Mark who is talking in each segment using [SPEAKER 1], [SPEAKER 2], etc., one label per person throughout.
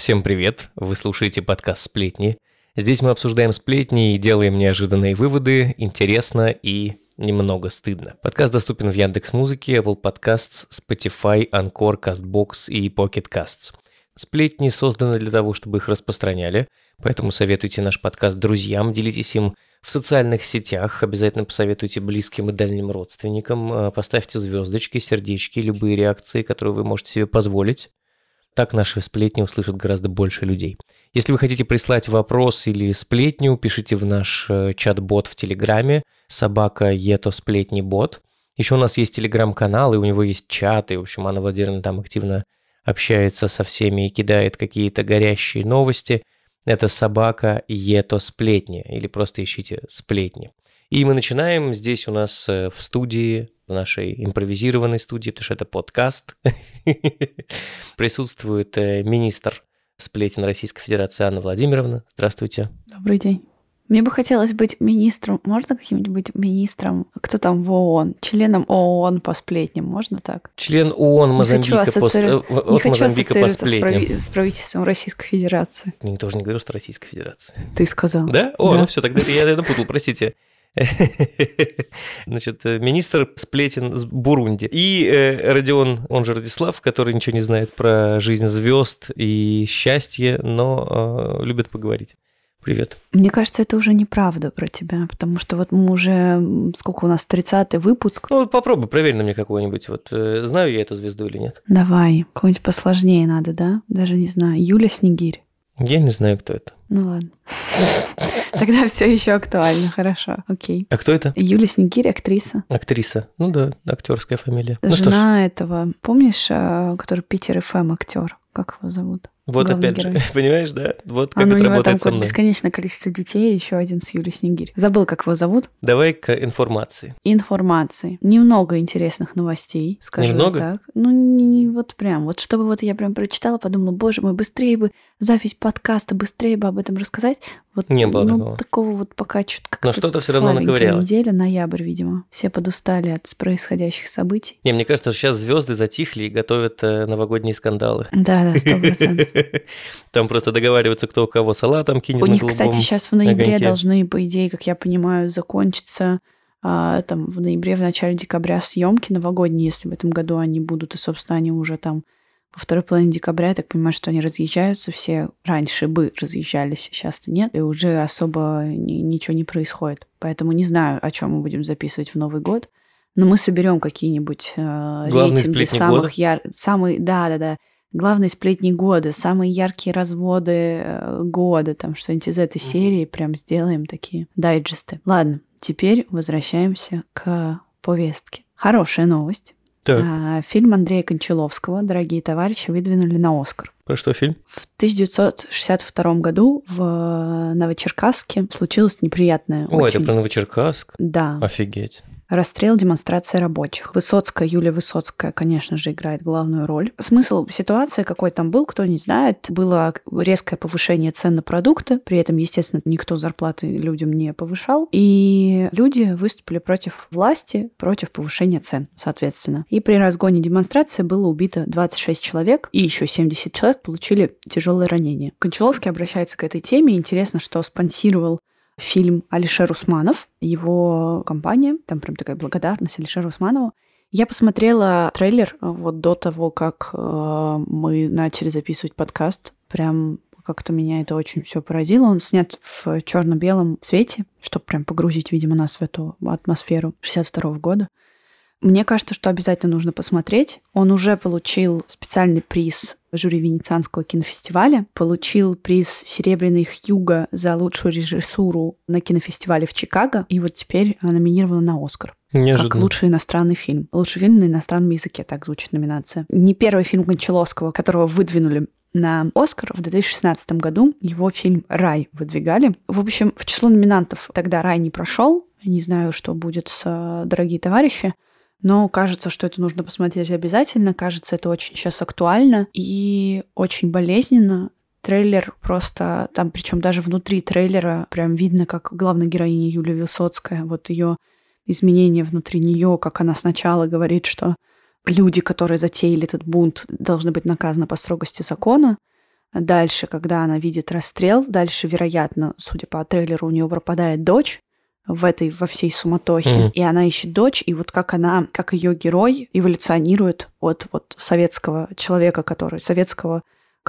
[SPEAKER 1] Всем привет! Вы слушаете подкаст «Сплетни». Здесь мы обсуждаем сплетни и делаем неожиданные выводы, интересно и немного стыдно. Подкаст доступен в Яндекс Музыке, Apple Podcasts, Spotify, Anchor, CastBox и Pocket Casts. Сплетни созданы для того, чтобы их распространяли, поэтому советуйте наш подкаст друзьям, делитесь им в социальных сетях, обязательно посоветуйте близким и дальним родственникам, э, поставьте звездочки, сердечки, любые реакции, которые вы можете себе позволить. Так наши сплетни услышат гораздо больше людей. Если вы хотите прислать вопрос или сплетню, пишите в наш э, чат-бот в Телеграме собака ето сплетни бот. Еще у нас есть телеграм-канал, и у него есть чаты. В общем, Анна Владимировна там активно общается со всеми и кидает какие-то горящие новости. Это собака ето сплетни, или просто ищите сплетни. И мы начинаем здесь у нас э, в студии в нашей импровизированной студии, потому что это подкаст, присутствует э, министр сплетен Российской Федерации Анна Владимировна. Здравствуйте.
[SPEAKER 2] Добрый день. Мне бы хотелось быть министром, можно каким-нибудь министром, кто там в ООН, членом ООН по сплетням, можно так?
[SPEAKER 1] Член ООН Мозамбика,
[SPEAKER 2] не хочу,
[SPEAKER 1] по,
[SPEAKER 2] э, не хочу
[SPEAKER 1] Мозамбика по сплетням. С,
[SPEAKER 2] прави... с правительством Российской Федерации.
[SPEAKER 1] Никто же не говорил, что Российской Федерации.
[SPEAKER 2] Ты сказал.
[SPEAKER 1] Да? О,
[SPEAKER 2] да.
[SPEAKER 1] ну все, тогда я напутал, простите. Значит, министр сплетен с Бурунди. И э, Родион, он же Радислав, который ничего не знает про жизнь звезд и счастье, но э, любит поговорить. Привет.
[SPEAKER 2] Мне кажется, это уже неправда про тебя, потому что вот мы уже, сколько у нас, 30-й выпуск.
[SPEAKER 1] Ну, попробуй, проверь на мне какой-нибудь. Вот э, знаю я эту звезду или нет.
[SPEAKER 2] Давай, какой-нибудь посложнее надо, да? Даже не знаю. Юля Снегирь.
[SPEAKER 1] Я не знаю, кто это.
[SPEAKER 2] Ну ладно. Тогда все еще актуально, хорошо, окей.
[SPEAKER 1] А кто это?
[SPEAKER 2] Юлия Снегирь, актриса.
[SPEAKER 1] Актриса. Ну да, актерская фамилия.
[SPEAKER 2] Жена
[SPEAKER 1] ну,
[SPEAKER 2] этого, помнишь, э, который Питер ФМ актер? Как его зовут?
[SPEAKER 1] Вот опять
[SPEAKER 2] герой.
[SPEAKER 1] же, понимаешь, да? Вот как
[SPEAKER 2] а, ну,
[SPEAKER 1] это работает со мной.
[SPEAKER 2] бесконечное количество детей, еще один с Юлей Снегирь. Забыл, как его зовут.
[SPEAKER 1] Давай к информации.
[SPEAKER 2] Информации. Немного интересных новостей, скажу
[SPEAKER 1] Немного?
[SPEAKER 2] так. Ну, не, не вот прям. Вот чтобы вот я прям прочитала, подумала, боже мой, быстрее бы запись подкаста, быстрее бы об этом рассказать. Вот,
[SPEAKER 1] Не было
[SPEAKER 2] ну,
[SPEAKER 1] такого.
[SPEAKER 2] такого вот пока что-то как
[SPEAKER 1] Но что-то всё равно наковыряла.
[SPEAKER 2] неделя, ноябрь, видимо. Все подустали от происходящих событий.
[SPEAKER 1] Не, мне кажется, что сейчас звезды затихли и готовят э, новогодние скандалы.
[SPEAKER 2] Да, да, сто процентов.
[SPEAKER 1] Там просто договариваются, кто у кого салатом кинет
[SPEAKER 2] У них, кстати, сейчас в ноябре
[SPEAKER 1] огоньке.
[SPEAKER 2] должны, по идее, как я понимаю, закончиться а, там в ноябре, в начале декабря съемки новогодние, если в этом году они будут, и, собственно, они уже там во второй половине декабря, я так понимаю, что они разъезжаются, все раньше бы разъезжались, сейчас-то нет, и уже особо ни- ничего не происходит. Поэтому не знаю, о чем мы будем записывать в Новый год, но мы соберем какие-нибудь э, рейтинги самых
[SPEAKER 1] года?
[SPEAKER 2] яр... самые, да, да, да, главные сплетни года, самые яркие разводы э, года, там что-нибудь из этой серии, прям сделаем такие дайджесты. Ладно, теперь возвращаемся к повестке. Хорошая новость.
[SPEAKER 1] Так,
[SPEAKER 2] А, Фильм Андрея Кончаловского «Дорогие товарищи» выдвинули на Оскар.
[SPEAKER 1] про что фильм?
[SPEAKER 2] В 1962 году в Новочеркасске случилось неприятное
[SPEAKER 1] О,
[SPEAKER 2] очень.
[SPEAKER 1] это про Новочеркасск?
[SPEAKER 2] Да,
[SPEAKER 1] Офигеть.
[SPEAKER 2] Расстрел демонстрации рабочих. Высоцкая, Юлия Высоцкая, конечно же, играет главную роль. Смысл ситуации, какой там был, кто не знает, было резкое повышение цен на продукты, при этом, естественно, никто зарплаты людям не повышал, и люди выступили против власти, против повышения цен, соответственно. И при разгоне демонстрации было убито 26 человек, и еще 70 человек получили тяжелые ранения. Кончаловский обращается к этой теме. Интересно, что спонсировал фильм Алишер Усманов, его компания, там прям такая благодарность Алишеру Усманову. Я посмотрела трейлер э, вот до того, как э, мы начали записывать подкаст. Прям как-то меня это очень все поразило. Он снят в черно-белом цвете, чтобы прям погрузить, видимо, нас в эту атмосферу 62 года. Мне кажется, что обязательно нужно посмотреть. Он уже получил специальный приз жюри Венецианского кинофестиваля, получил приз «Серебряный Хьюга» за лучшую режиссуру на кинофестивале в Чикаго, и вот теперь номинирован на «Оскар».
[SPEAKER 1] Неожиданно.
[SPEAKER 2] Как лучший иностранный фильм. Лучший фильм на иностранном языке, так звучит номинация. Не первый фильм Кончаловского, которого выдвинули на Оскар в 2016 году. Его фильм «Рай» выдвигали. В общем, в число номинантов тогда «Рай» не прошел. Не знаю, что будет с э, «Дорогие товарищи». Но кажется, что это нужно посмотреть обязательно. Кажется, это очень сейчас актуально и очень болезненно. Трейлер просто там, причем даже внутри трейлера прям видно, как главная героиня Юлия Высоцкая, вот ее изменения внутри нее, как она сначала говорит, что люди, которые затеяли этот бунт, должны быть наказаны по строгости закона, Дальше, когда она видит расстрел, дальше, вероятно, судя по трейлеру, у нее пропадает дочь в этой во всей суматохе, mm-hmm. и она ищет дочь, и вот как она, как ее герой эволюционирует от вот советского человека, который советского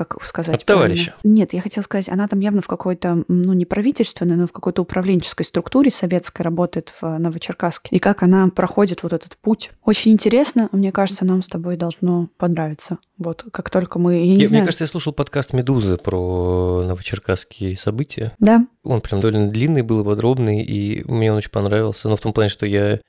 [SPEAKER 2] как сказать?
[SPEAKER 1] От товарища.
[SPEAKER 2] Правильно? Нет, я хотела сказать, она там явно в какой-то, ну, не правительственной, но в какой-то управленческой структуре советской работает в Новочеркасске. И как она проходит вот этот путь. Очень интересно. Мне кажется, нам с тобой должно понравиться. Вот, как только мы... Я не
[SPEAKER 1] я,
[SPEAKER 2] знаю.
[SPEAKER 1] Мне кажется, я слушал подкаст «Медузы» про новочеркасские события.
[SPEAKER 2] Да.
[SPEAKER 1] Он прям довольно длинный был и подробный, и мне он очень понравился. Но в том плане, что я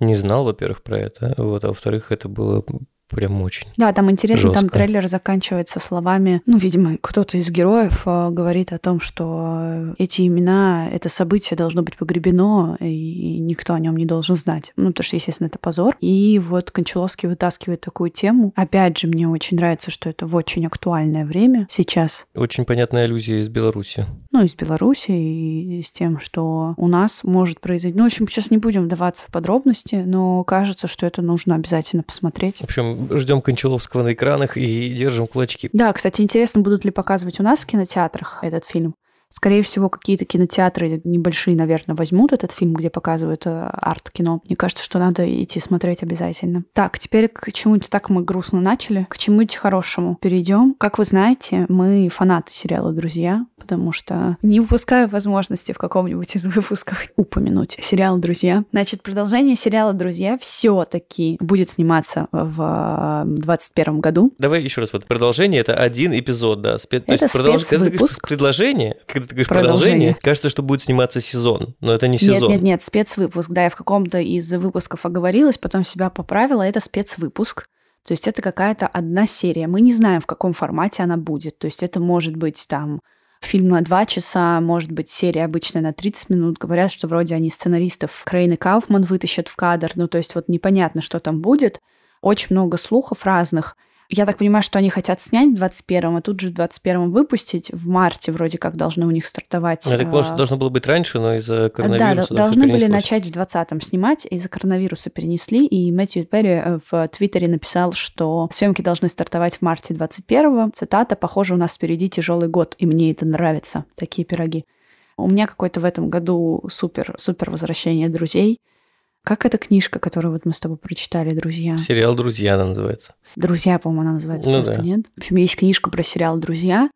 [SPEAKER 1] не знал, во-первых, про это, вот, а во-вторых, это было прям очень.
[SPEAKER 2] Да, там интересно, жестко. там трейлер заканчивается словами, ну, видимо, кто-то из героев э, говорит о том, что эти имена, это событие должно быть погребено, и никто о нем не должен знать. Ну, потому что, естественно, это позор. И вот Кончаловский вытаскивает такую тему. Опять же, мне очень нравится, что это в очень актуальное время сейчас.
[SPEAKER 1] Очень понятная аллюзия из Беларуси.
[SPEAKER 2] Ну, из Беларуси и с тем, что у нас может произойти. Ну, в общем, сейчас не будем вдаваться в подробности, но кажется, что это нужно обязательно посмотреть.
[SPEAKER 1] В общем, ждем Кончаловского на экранах и держим кулачки.
[SPEAKER 2] Да, кстати, интересно, будут ли показывать у нас в кинотеатрах этот фильм. Скорее всего, какие-то кинотеатры небольшие, наверное, возьмут этот фильм, где показывают э, арт-кино. Мне кажется, что надо идти смотреть обязательно. Так, теперь к чему-нибудь так мы грустно начали, к чему-нибудь хорошему перейдем. Как вы знаете, мы фанаты сериала «Друзья», потому что не упускаю возможности в каком-нибудь из выпусков упомянуть сериал «Друзья». Значит, продолжение сериала «Друзья» все таки будет сниматься в 2021 году.
[SPEAKER 1] Давай еще раз. Вот продолжение — это один эпизод, да.
[SPEAKER 2] Спе... Это
[SPEAKER 1] спецвыпуск. Когда предложение, когда ты говоришь продолжение. продолжение, кажется, что будет сниматься сезон, но это не сезон.
[SPEAKER 2] Нет, нет, нет, спецвыпуск. Да, я в каком-то из выпусков оговорилась, потом себя поправила. Это спецвыпуск. То есть это какая-то одна серия. Мы не знаем, в каком формате она будет. То есть это может быть там фильм на два часа, может быть, серия обычная на 30 минут. Говорят, что вроде они сценаристов Крейн и Кауфман вытащат в кадр. Ну, то есть вот непонятно, что там будет. Очень много слухов разных. Я так понимаю, что они хотят снять в 21-м, а тут же в 21-м выпустить. В марте вроде как должны у них стартовать.
[SPEAKER 1] Я так понял, что а, должно было быть раньше, но из-за коронавируса
[SPEAKER 2] Да, должны были начать в 20-м снимать, из-за коронавируса перенесли, и Мэтью Перри э, в Твиттере написал, что съемки должны стартовать в марте 21-го. Цитата, похоже, у нас впереди тяжелый год, и мне это нравится, такие пироги. У меня какой-то в этом году супер, супер возвращение друзей. Как эта книжка, которую вот мы с тобой прочитали, «Друзья»?
[SPEAKER 1] Сериал «Друзья» она называется.
[SPEAKER 2] «Друзья», по-моему, она называется ну, просто, да. нет? В общем, есть книжка про сериал «Друзья»,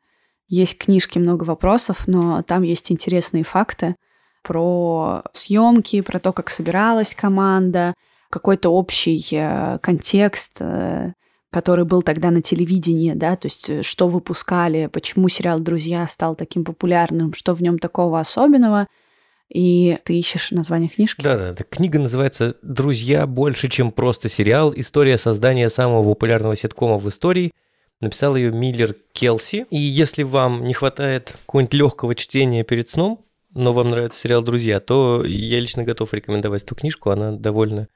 [SPEAKER 2] есть книжки «Много вопросов», но там есть интересные факты про съемки, про то, как собиралась команда, какой-то общий э, контекст, э, который был тогда на телевидении, да, то есть э, что выпускали, почему сериал «Друзья» стал таким популярным, что в нем такого особенного – и ты ищешь название книжки?
[SPEAKER 1] Да-да, книга называется «Друзья больше, чем просто сериал. История создания самого популярного ситкома в истории». Написал ее Миллер Келси. И если вам не хватает какого-нибудь легкого чтения перед сном, но вам нравится сериал «Друзья», то я лично готов рекомендовать эту книжку. Она довольно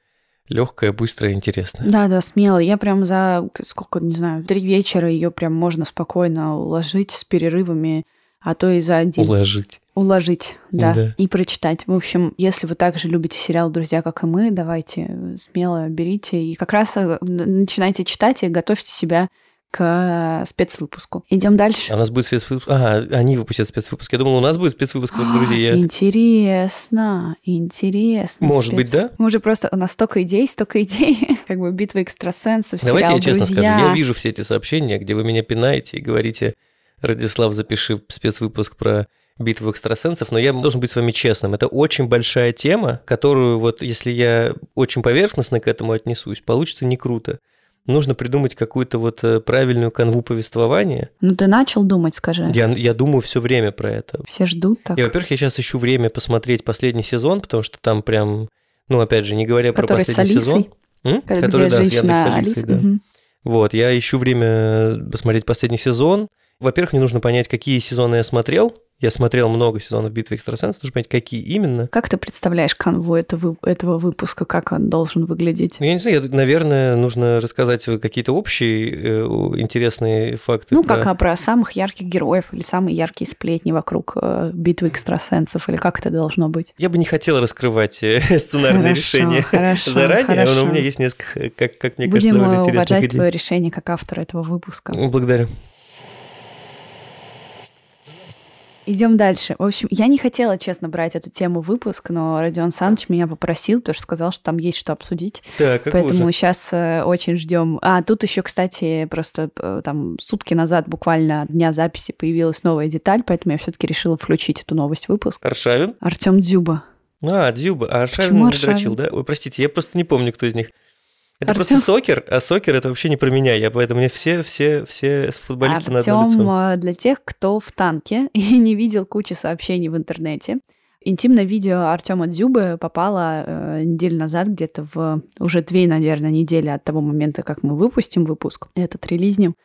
[SPEAKER 1] легкая, быстрая, интересная.
[SPEAKER 2] Да, да, смело. Я прям за сколько, не знаю, три вечера ее прям можно спокойно уложить с перерывами, а то и за один.
[SPEAKER 1] Уложить.
[SPEAKER 2] Уложить, да, да, и прочитать. В общем, если вы также любите сериал «Друзья», как и мы, давайте смело берите и как раз э, начинайте читать и готовьте себя к спецвыпуску. Идем дальше.
[SPEAKER 1] А у нас будет спецвыпуск. Ага, они выпустят спецвыпуск. Я думал, у нас будет спецвыпуск, друзья.
[SPEAKER 2] Интересно, интересно.
[SPEAKER 1] Может спец... быть, да?
[SPEAKER 2] Мы уже просто у нас столько идей, столько идей, как бы битва экстрасенсов.
[SPEAKER 1] Давайте я честно
[SPEAKER 2] друзья.
[SPEAKER 1] скажу, я вижу все эти сообщения, где вы меня пинаете и говорите, Радислав, запиши спецвыпуск про битву экстрасенсов, но я должен быть с вами честным. Это очень большая тема, которую вот если я очень поверхностно к этому отнесусь, получится не круто. Нужно придумать какую-то вот э, правильную канву повествования.
[SPEAKER 2] Ну ты начал думать, скажи.
[SPEAKER 1] Я, я думаю все время про это.
[SPEAKER 2] Все ждут так.
[SPEAKER 1] И, во-первых, я сейчас ищу время посмотреть последний сезон, потому что там прям, ну опять же, не говоря
[SPEAKER 2] Который
[SPEAKER 1] про последний сезон.
[SPEAKER 2] М? Который, да, с Яндекс Алисой, да. Угу.
[SPEAKER 1] Вот, я ищу время посмотреть последний сезон. Во-первых, мне нужно понять, какие сезоны я смотрел. Я смотрел много сезонов «Битвы экстрасенсов», нужно понять, какие именно.
[SPEAKER 2] Как ты представляешь канву этого, этого выпуска, как он должен выглядеть?
[SPEAKER 1] Ну, я не знаю, наверное, нужно рассказать какие-то общие э, интересные факты.
[SPEAKER 2] Ну, про... как а, про самых ярких героев или самые яркие сплетни вокруг э, «Битвы экстрасенсов», или как это должно быть?
[SPEAKER 1] Я бы не хотел раскрывать э, сценарные
[SPEAKER 2] хорошо,
[SPEAKER 1] решения
[SPEAKER 2] хорошо,
[SPEAKER 1] заранее,
[SPEAKER 2] хорошо.
[SPEAKER 1] но у меня есть несколько, как, как мне
[SPEAKER 2] Будем
[SPEAKER 1] кажется, довольно интересных
[SPEAKER 2] уважать
[SPEAKER 1] идей.
[SPEAKER 2] твое решение как автора этого выпуска.
[SPEAKER 1] Благодарю.
[SPEAKER 2] Идем дальше. В общем, я не хотела, честно, брать эту тему в выпуск, но Родион Саныч меня попросил, потому что сказал, что там есть что обсудить.
[SPEAKER 1] Так, как
[SPEAKER 2] Поэтому
[SPEAKER 1] же?
[SPEAKER 2] сейчас э, очень ждем. А тут еще, кстати, просто э, там сутки назад, буквально дня записи, появилась новая деталь, поэтому я все-таки решила включить эту новость в выпуск.
[SPEAKER 1] Аршавин?
[SPEAKER 2] Артем Дзюба.
[SPEAKER 1] А, Дзюба. А Аршавин
[SPEAKER 2] Почему Аршавин?
[SPEAKER 1] дрочил, да? Ой, простите, я просто не помню, кто из них. Это
[SPEAKER 2] Артём?
[SPEAKER 1] просто сокер, а сокер это вообще не про меня, я поэтому мне все, все, все футболисты на одно лицо.
[SPEAKER 2] э, для тех, кто в танке и не видел кучи сообщений в интернете. Интимное видео Артема Дзюбы попало э, неделю назад, где-то в уже две, наверное, недели от того момента, как мы выпустим выпуск, этот релизнем.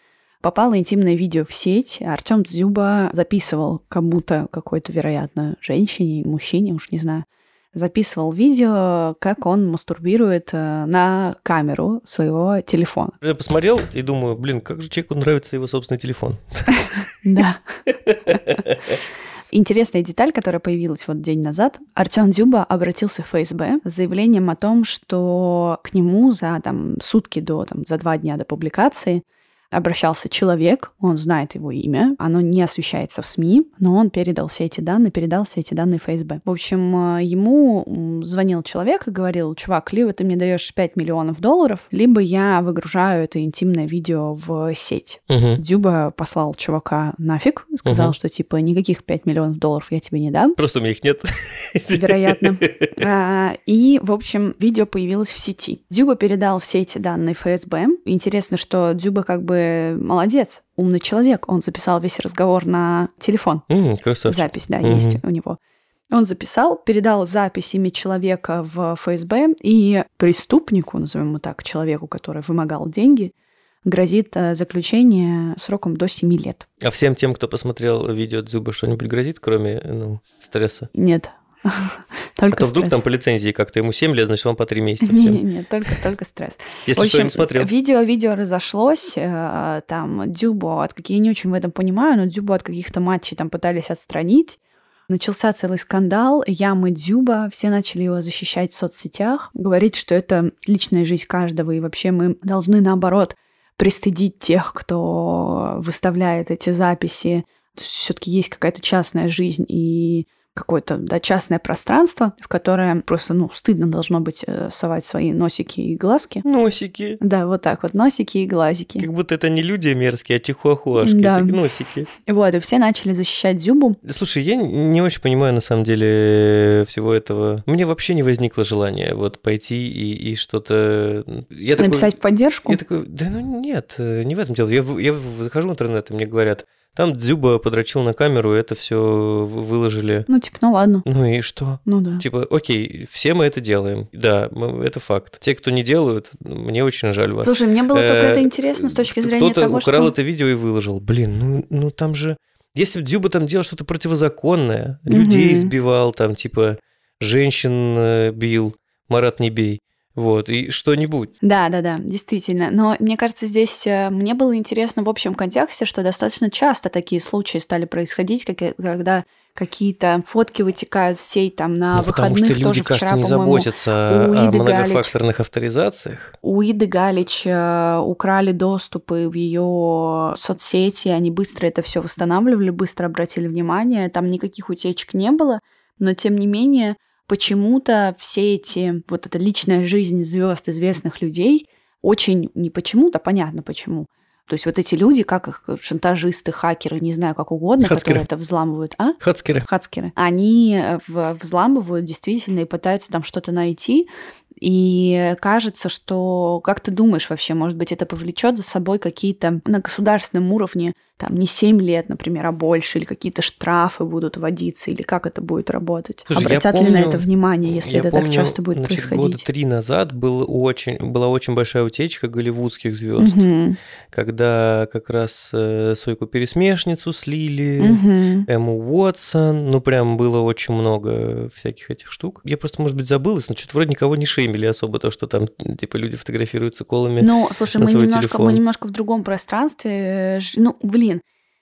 [SPEAKER 2] Попало интимное видео в сеть. Артем Дзюба записывал кому-то, какой-то, вероятно, женщине, мужчине, уж не знаю, записывал видео, как он мастурбирует э, на камеру своего телефона.
[SPEAKER 1] Я посмотрел и думаю, блин, как же человеку нравится его собственный телефон.
[SPEAKER 2] Да. Интересная деталь, которая появилась вот день назад. Артем Дзюба обратился в ФСБ с заявлением о том, что к нему за там, сутки до, там, за два дня до публикации обращался человек, он знает его имя, оно не освещается в СМИ, но он передал все эти данные, передал все эти данные ФСБ. В общем, э, ему звонил человек и говорил, чувак, либо ты мне даешь 5 миллионов долларов, либо я выгружаю это интимное видео в сеть.
[SPEAKER 1] Мгм.
[SPEAKER 2] Дзюба послал чувака нафиг, сказал,
[SPEAKER 1] Мгм.
[SPEAKER 2] что типа никаких 5 миллионов долларов я тебе не дам.
[SPEAKER 1] Просто у меня их нет.
[SPEAKER 2] Вероятно. А, И, в общем, видео появилось в сети. Дзюба передал все эти данные ФСБ. Интересно, что Дзюба как бы молодец, умный человек. Он записал весь разговор на телефон.
[SPEAKER 1] М, Красавчик.
[SPEAKER 2] Запись, да,
[SPEAKER 1] Мгм.
[SPEAKER 2] есть у него. Он записал, передал запись имя человека в ФСБ, и преступнику, назовем его так, человеку, который вымогал деньги, грозит э, заключение сроком до 7 лет.
[SPEAKER 1] А всем тем, кто посмотрел видео Дзюба, что-нибудь грозит, кроме ну, стресса?
[SPEAKER 2] Нет.
[SPEAKER 1] А
[SPEAKER 2] Только
[SPEAKER 1] то вдруг
[SPEAKER 2] стресс.
[SPEAKER 1] там по лицензии как-то ему 7 лет, значит, вам по 3 месяца всем.
[SPEAKER 2] Не-не-не, только, только стресс.
[SPEAKER 1] Если
[SPEAKER 2] В
[SPEAKER 1] что, я
[SPEAKER 2] общем,
[SPEAKER 1] не смотрел.
[SPEAKER 2] видео, видео разошлось, э, там Дзюбу, от каких я не очень в этом понимаю, но Дзюбу от каких-то матчей там пытались отстранить. Начался целый скандал, ямы Дзюба, все начали его защищать в соцсетях, говорить, что это личная жизнь каждого, и вообще мы должны, наоборот, пристыдить тех, кто выставляет эти записи. Все-таки есть какая-то частная жизнь и какое-то да, частное пространство, в которое просто, ну, стыдно должно быть э, совать свои носики и глазки.
[SPEAKER 1] Носики.
[SPEAKER 2] Да, вот так вот, носики и глазики.
[SPEAKER 1] Как будто это не люди мерзкие, а чихуахуашки.
[SPEAKER 2] Да.
[SPEAKER 1] Это носики.
[SPEAKER 2] Вот, и все начали защищать Дзюбу.
[SPEAKER 1] Слушай, я не очень понимаю на самом деле всего этого. Меня вообще не возникло желания вот пойти и, и что-то... Я такой-
[SPEAKER 2] Написать в поддержку.
[SPEAKER 1] Я такой, да ну нет, э, не в этом дело. Я, я захожу в интернет, и мне говорят, там Дзюба подрочил на камеру, это все выложили.
[SPEAKER 2] Ну, типа, ну ладно.
[SPEAKER 1] Ну и что?
[SPEAKER 2] Ну да.
[SPEAKER 1] Типа, окей, все мы это делаем. Да, мы- это факт. Те, кто не делают, мне очень жаль вас.
[SPEAKER 2] Слушай, мне было только
[SPEAKER 1] Э,
[SPEAKER 2] это интересно с точки зрения
[SPEAKER 1] Кто-то
[SPEAKER 2] того,
[SPEAKER 1] украл
[SPEAKER 2] что...
[SPEAKER 1] это видео и выложил. Блин, ну, ну там же... Если бы Дзюба там делал что-то противозаконное, людей избивал, там, типа, женщин э, бил, Марат не бей, вот, и что-нибудь.
[SPEAKER 2] Да, да, да, действительно. Но мне кажется, здесь э, мне было интересно в общем контексте, что достаточно часто такие случаи стали происходить, как- когда какие-то фотки вытекают в сеть там на
[SPEAKER 1] Ну, потому
[SPEAKER 2] выходных
[SPEAKER 1] что
[SPEAKER 2] тоже
[SPEAKER 1] люди, кажется,
[SPEAKER 2] вчера,
[SPEAKER 1] не заботятся о
[SPEAKER 2] Иды Галич.
[SPEAKER 1] многофакторных авторизациях.
[SPEAKER 2] У Иды Галич э, украли доступы в ее соцсети, они быстро это все восстанавливали, быстро обратили внимание, там никаких утечек не было, но тем не менее почему-то все эти, вот эта личная жизнь звезд, известных людей, очень, не почему-то, понятно почему, то есть вот эти люди, как их шантажисты, хакеры, не знаю, как угодно,
[SPEAKER 1] Хацкеры.
[SPEAKER 2] которые это взламывают, а?
[SPEAKER 1] Хацкеры.
[SPEAKER 2] хацкеры, они э, взламывают действительно и пытаются там что-то найти. И кажется, что, как ты думаешь вообще, может быть, это повлечет за собой какие-то на государственном уровне, там, не 7 лет, например, а больше, или какие-то штрафы будут вводиться, или как это будет работать?
[SPEAKER 1] Слушай,
[SPEAKER 2] Обратят ли на
[SPEAKER 1] помню-
[SPEAKER 2] это внимание, если это
[SPEAKER 1] помню,
[SPEAKER 2] так часто будет
[SPEAKER 1] значит, года
[SPEAKER 2] происходить?
[SPEAKER 1] три назад был очень, была очень большая утечка голливудских звезд,
[SPEAKER 2] Мгм.
[SPEAKER 1] когда как раз э, Сойку Пересмешницу слили,
[SPEAKER 2] Мгм.
[SPEAKER 1] Эмму Уотсон, ну прям было очень много всяких этих штук. Я просто, может быть, забылась, но что-то вроде никого не шеймили особо, то, что там типа люди фотографируются колами.
[SPEAKER 2] Ну, слушай, мы немножко, мы
[SPEAKER 1] телефон.
[SPEAKER 2] немножко в другом пространстве. э, Ну, блин,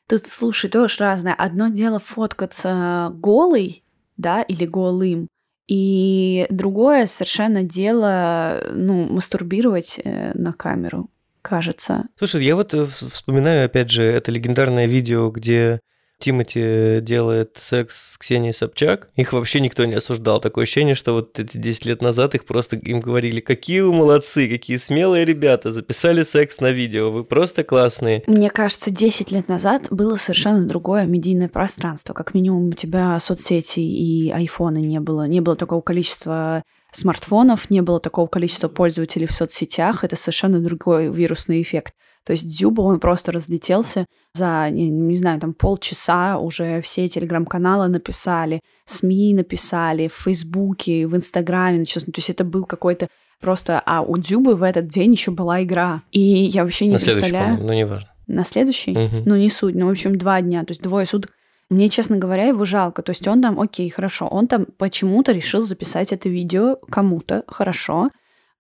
[SPEAKER 2] тут, слушай, тоже разное. Одно дело фоткаться голый, да, или голым, и другое совершенно дело, ну, мастурбировать э, на камеру, кажется.
[SPEAKER 1] Слушай, я вот э, вс- вспоминаю, опять же, это легендарное видео, где Тимати делает секс с Ксенией Собчак, их вообще никто не осуждал. Такое ощущение, что вот эти 10 лет назад их просто им говорили, какие вы молодцы, какие смелые ребята, записали секс на видео, вы просто классные.
[SPEAKER 2] Мне кажется, 10 лет назад было совершенно другое медийное пространство. Как минимум у тебя соцсети и айфоны не было, не было такого количества смартфонов, не было такого количества пользователей в соцсетях, это совершенно другой вирусный эффект. То есть Дзюба, он просто разлетелся за, не, не знаю, там полчаса уже все телеграм-каналы написали, СМИ написали, в Фейсбуке, в Инстаграме началось. То есть это был какой-то просто... А у Дзюбы в этот день еще была игра. И я вообще не
[SPEAKER 1] На
[SPEAKER 2] представляю...
[SPEAKER 1] ну неважно.
[SPEAKER 2] На следующий?
[SPEAKER 1] Мгм.
[SPEAKER 2] Ну, не суть. Ну, в общем, два дня, то есть двое суток. Мне, честно говоря, его жалко. То есть он там, окей, хорошо, он там почему-то решил записать это видео кому-то, хорошо.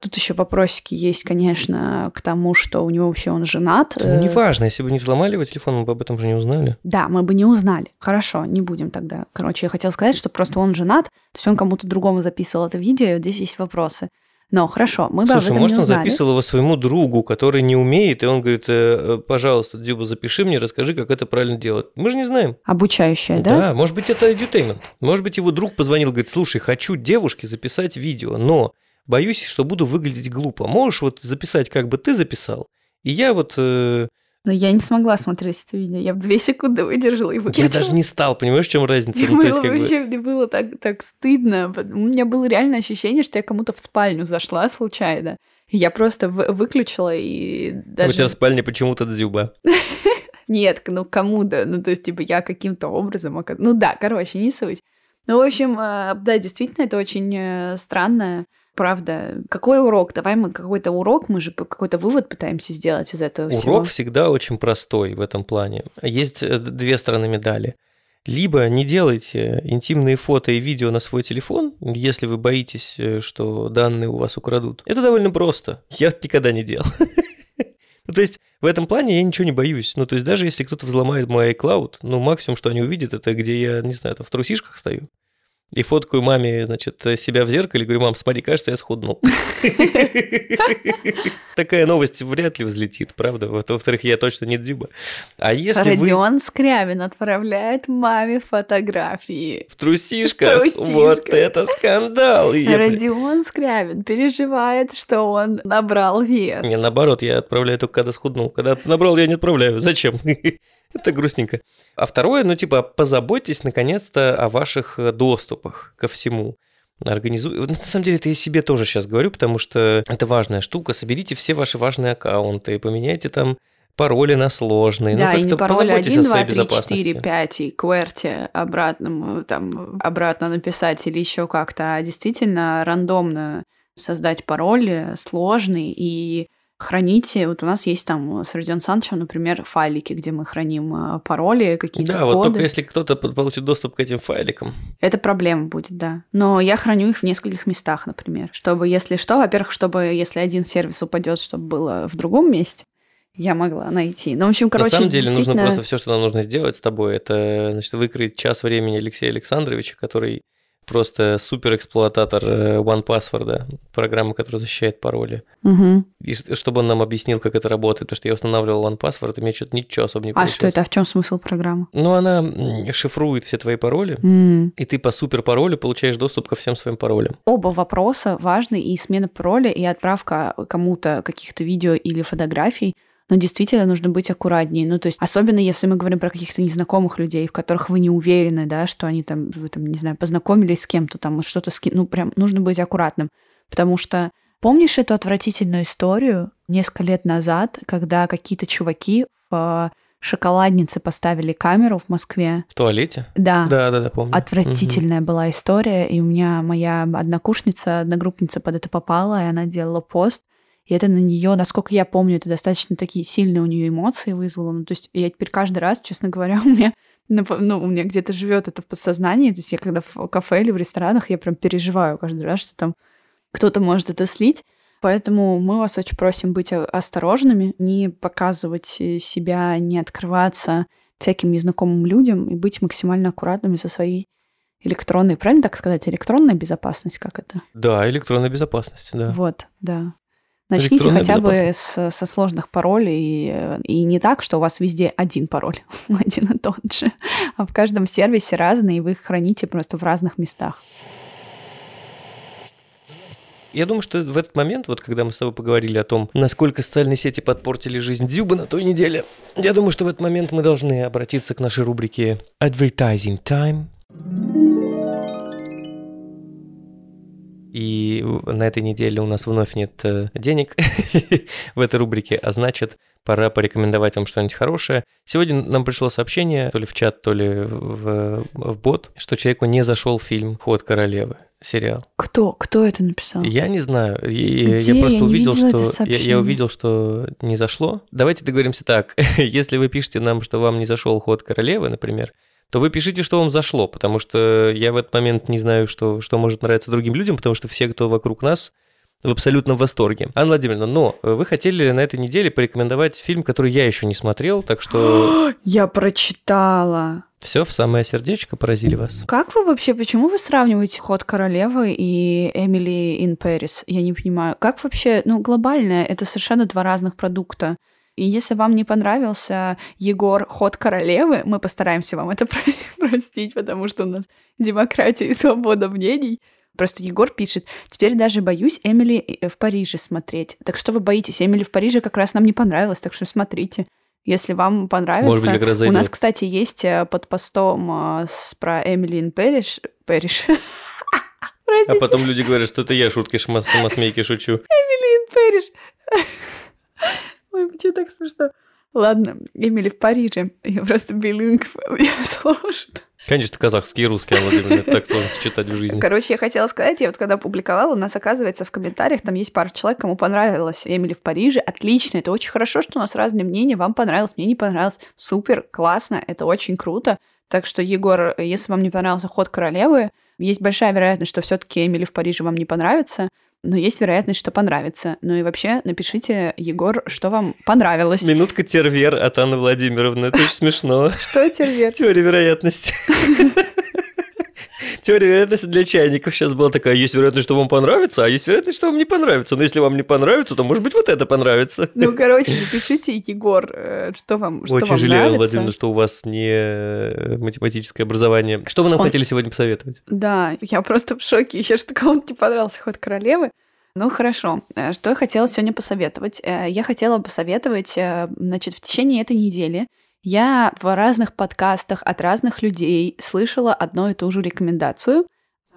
[SPEAKER 2] Тут еще вопросики есть, конечно, к тому, что у него вообще он женат.
[SPEAKER 1] Ну, неважно, если бы не взломали его телефон, мы бы об этом же не узнали.
[SPEAKER 2] Да, мы бы не узнали. Хорошо, не будем тогда. Короче, я хотела сказать, что просто он женат, то есть он кому-то другому записывал это видео, и вот здесь есть вопросы. Но хорошо, мы бы об
[SPEAKER 1] Слушай,
[SPEAKER 2] этом
[SPEAKER 1] может,
[SPEAKER 2] не
[SPEAKER 1] он
[SPEAKER 2] узнали.
[SPEAKER 1] записывал его своему другу, который не умеет, и он говорит, «Э, э, пожалуйста, Дзюба, запиши мне, расскажи, как это правильно делать. Мы же не знаем.
[SPEAKER 2] Обучающая, да?
[SPEAKER 1] может быть, это edutainment. Может быть, его друг позвонил, говорит, слушай, хочу девушке записать видео, но боюсь, что буду выглядеть глупо. Можешь вот записать, как бы ты записал, и я вот... э,
[SPEAKER 2] Но я не смогла смотреть это видео. Я бы две секунды выдержала и выключила.
[SPEAKER 1] я даже не стал, понимаешь, в чем разница?
[SPEAKER 2] Мне
[SPEAKER 1] Ну,
[SPEAKER 2] было
[SPEAKER 1] есть, как бы-
[SPEAKER 2] вообще, мне было так, так стыдно. У меня было реально ощущение, что я кому-то в спальню зашла случайно. Я просто вы- выключила и даже...
[SPEAKER 1] У тебя в спальне почему-то Дзюба.
[SPEAKER 2] Нет, ну кому-то, ну то есть типа я каким-то образом... Ну да, короче, не суть. Ну, в общем, э, да, действительно, это очень э, странно. Правда. Какой урок? Давай мы какой-то урок, мы же какой-то вывод пытаемся сделать из этого всего.
[SPEAKER 1] Урок всегда очень простой в этом плане. Есть э, две стороны медали. Либо не делайте интимные фото и видео на свой телефон, если вы боитесь, э, что данные у вас украдут. Это довольно просто. Я никогда не делал. Ну, то есть в этом плане я ничего не боюсь. Ну, то есть даже если кто-то взломает мой iCloud, ну, максимум, что они увидят, это где я, не знаю, там в трусишках стою. И фоткаю маме, значит, себя в зеркале, говорю, мам, смотри, кажется, я схуднул. Такая новость вряд ли взлетит, правда? Во- Во-вторых, я точно не Дзюба. А если
[SPEAKER 2] Родион Скрябин отправляет маме фотографии.
[SPEAKER 1] в трусишках, вот это скандал.
[SPEAKER 2] Родион Скрябин переживает, что он набрал вес.
[SPEAKER 1] Не, наоборот, я отправляю только когда схуднул. Когда набрал, я не отправляю. Зачем? Это грустненько. А второе, ну, типа, позаботьтесь наконец-то о ваших э, доступах ко всему. Организуй. На самом деле, это я себе тоже сейчас говорю, потому что это важная штука. Соберите все ваши важные аккаунты, поменяйте там пароли на сложные.
[SPEAKER 2] Да,
[SPEAKER 1] ну,
[SPEAKER 2] и не пароли
[SPEAKER 1] позаботьтесь
[SPEAKER 2] 1,
[SPEAKER 1] о
[SPEAKER 2] 2,
[SPEAKER 1] своей
[SPEAKER 2] 3, 4,
[SPEAKER 1] безопасности.
[SPEAKER 2] 5 и QWERTY обратно, там, обратно написать или еще как-то, а действительно рандомно создать пароль сложный и храните. Вот у нас есть там с Родион Санычем, например, файлики, где мы храним э, пароли, какие-то
[SPEAKER 1] Да, вот
[SPEAKER 2] коды.
[SPEAKER 1] только если кто-то получит доступ к этим файликам.
[SPEAKER 2] Это проблема будет, да. Но я храню их в нескольких местах, например, чтобы, если что, во-первых, чтобы, если один сервис упадет, чтобы было в другом месте, я могла найти. Ну, в общем, короче,
[SPEAKER 1] На самом деле нужно
[SPEAKER 2] действительно-
[SPEAKER 1] просто все, что нам нужно сделать с тобой, это значит, выкроить час времени Алексея Александровича, который просто супер эксплуататор э, OnePassword, программы, которая защищает пароли.
[SPEAKER 2] Мгм.
[SPEAKER 1] И чтобы он нам объяснил, как это работает, потому что я устанавливал OnePassword, и мне что-то ничего особо не
[SPEAKER 2] А
[SPEAKER 1] получилось.
[SPEAKER 2] что это? А в чем смысл программы?
[SPEAKER 1] Ну, она шифрует все твои пароли,
[SPEAKER 2] М.
[SPEAKER 1] и ты по супер паролю получаешь доступ ко всем своим паролям.
[SPEAKER 2] Оба вопроса важны, и смена пароля, и отправка кому-то каких-то видео или фотографий, но действительно нужно быть аккуратнее. Ну, то есть, особенно если мы говорим про каких-то незнакомых людей, в которых вы не уверены, да, что они там, вы там, не знаю, познакомились с кем-то, там, что-то ски... Ну, прям нужно быть аккуратным. Потому что помнишь эту отвратительную историю несколько лет назад, когда какие-то чуваки в шоколаднице поставили камеру в Москве?
[SPEAKER 1] В туалете?
[SPEAKER 2] Да.
[SPEAKER 1] Да, да, да, помню.
[SPEAKER 2] Отвратительная была история, и у меня моя однокурсница, одногруппница под это попала, и она делала пост, и это на нее, насколько я помню, это достаточно такие сильные у нее эмоции вызвало. Ну, то есть я теперь каждый раз, честно говоря, у меня, ну, у меня где-то живет это в подсознании. То есть я когда в кафе или в ресторанах, я прям переживаю каждый раз, что там кто-то может это слить. Поэтому мы вас очень просим быть осторожными, не показывать э, себя, не открываться всяким незнакомым людям и быть максимально аккуратными со своей электронной, правильно так сказать, электронная безопасность, как это?
[SPEAKER 1] Да, электронная безопасность, да.
[SPEAKER 2] Вот, да. Начните хотя бы с, со сложных паролей, и, и не так, что у вас везде один пароль, один и тот же, а в каждом сервисе разный, и вы их храните просто в разных местах.
[SPEAKER 1] Я думаю, что в этот момент, вот когда мы с тобой поговорили о том, насколько социальные сети подпортили жизнь Дзюба на той неделе, я думаю, что в этот момент мы должны обратиться к нашей рубрике Advertising Time. И на этой неделе у нас вновь нет э, денег в этой рубрике, а значит, пора порекомендовать вам что-нибудь хорошее. Сегодня нам пришло сообщение, то ли в чат, то ли в, в бот, что человеку не зашел фильм «Ход королевы» сериал.
[SPEAKER 2] Кто? Кто это написал?
[SPEAKER 1] Я не знаю. Я, я просто я увидел, что я, я увидел, что не зашло. Давайте договоримся так. Если вы пишете нам, что вам не зашел ход королевы, например, то вы пишите, что вам зашло, потому что я в этот момент не знаю, что, что может нравиться другим людям, потому что все, кто вокруг нас, в абсолютном восторге. Анна Владимировна, но вы хотели на этой неделе порекомендовать фильм, который я еще не смотрел, так что...
[SPEAKER 2] Я прочитала.
[SPEAKER 1] Все в самое сердечко поразили вас.
[SPEAKER 2] Как вы вообще, почему вы сравниваете «Ход королевы» и «Эмили in Paris»? Я не понимаю. Как вообще, ну, глобально, это совершенно два разных продукта. И если вам не понравился Егор «Ход королевы», мы постараемся вам это простить, потому что у нас демократия и свобода мнений. Просто Егор пишет, теперь даже боюсь Эмили э, в Париже смотреть. Так что вы боитесь? Эмили в Париже как раз нам не понравилось, так что смотрите. Если вам понравится. Может быть, как раз У нас, кстати, есть э, под постом э, с, про Эмили in Париж. Париж.
[SPEAKER 1] А потом люди говорят, что это я шутки самосмейки шучу.
[SPEAKER 2] Эмили in Париж. Ой, почему так смешно? Ладно, Эмили в Париже. Я просто билинг, мне сложно.
[SPEAKER 1] Конечно, казахский и русский, Владимир, это так сложно сочетать в жизни.
[SPEAKER 2] Короче, я хотела сказать, я вот когда публиковала, у нас, оказывается, в комментариях там есть пара человек, кому понравилось Эмили в Париже. Отлично, это очень хорошо, что у нас разные мнения. Вам понравилось, мне не понравилось. Супер, классно, это очень круто. Так что, Егор, если вам не понравился ход королевы, есть большая вероятность, что все-таки Эмили в Париже вам не понравится но есть вероятность, что понравится. Ну и вообще напишите, Егор, что вам понравилось.
[SPEAKER 1] Минутка тервер от Анны Владимировны. Это очень смешно.
[SPEAKER 2] Что тервер?
[SPEAKER 1] Теория вероятности. Теория вероятности для чайников сейчас была такая, есть вероятность, что вам понравится, а есть вероятность, что вам не понравится. Но если вам не понравится, то, может быть, вот это понравится.
[SPEAKER 2] Ну, короче, напишите, Егор, э, что вам что
[SPEAKER 1] Очень
[SPEAKER 2] вам
[SPEAKER 1] жалею,
[SPEAKER 2] нравится.
[SPEAKER 1] Владимир, что у вас не э, математическое образование. Что вы нам Он... хотели сегодня посоветовать?
[SPEAKER 2] Да, я просто в шоке. Еще что кому-то не понравился ход королевы. Ну хорошо, э, что я хотела сегодня посоветовать? Я хотела посоветовать, значит, в течение этой недели я в разных подкастах от разных людей слышала одну и ту же рекомендацию.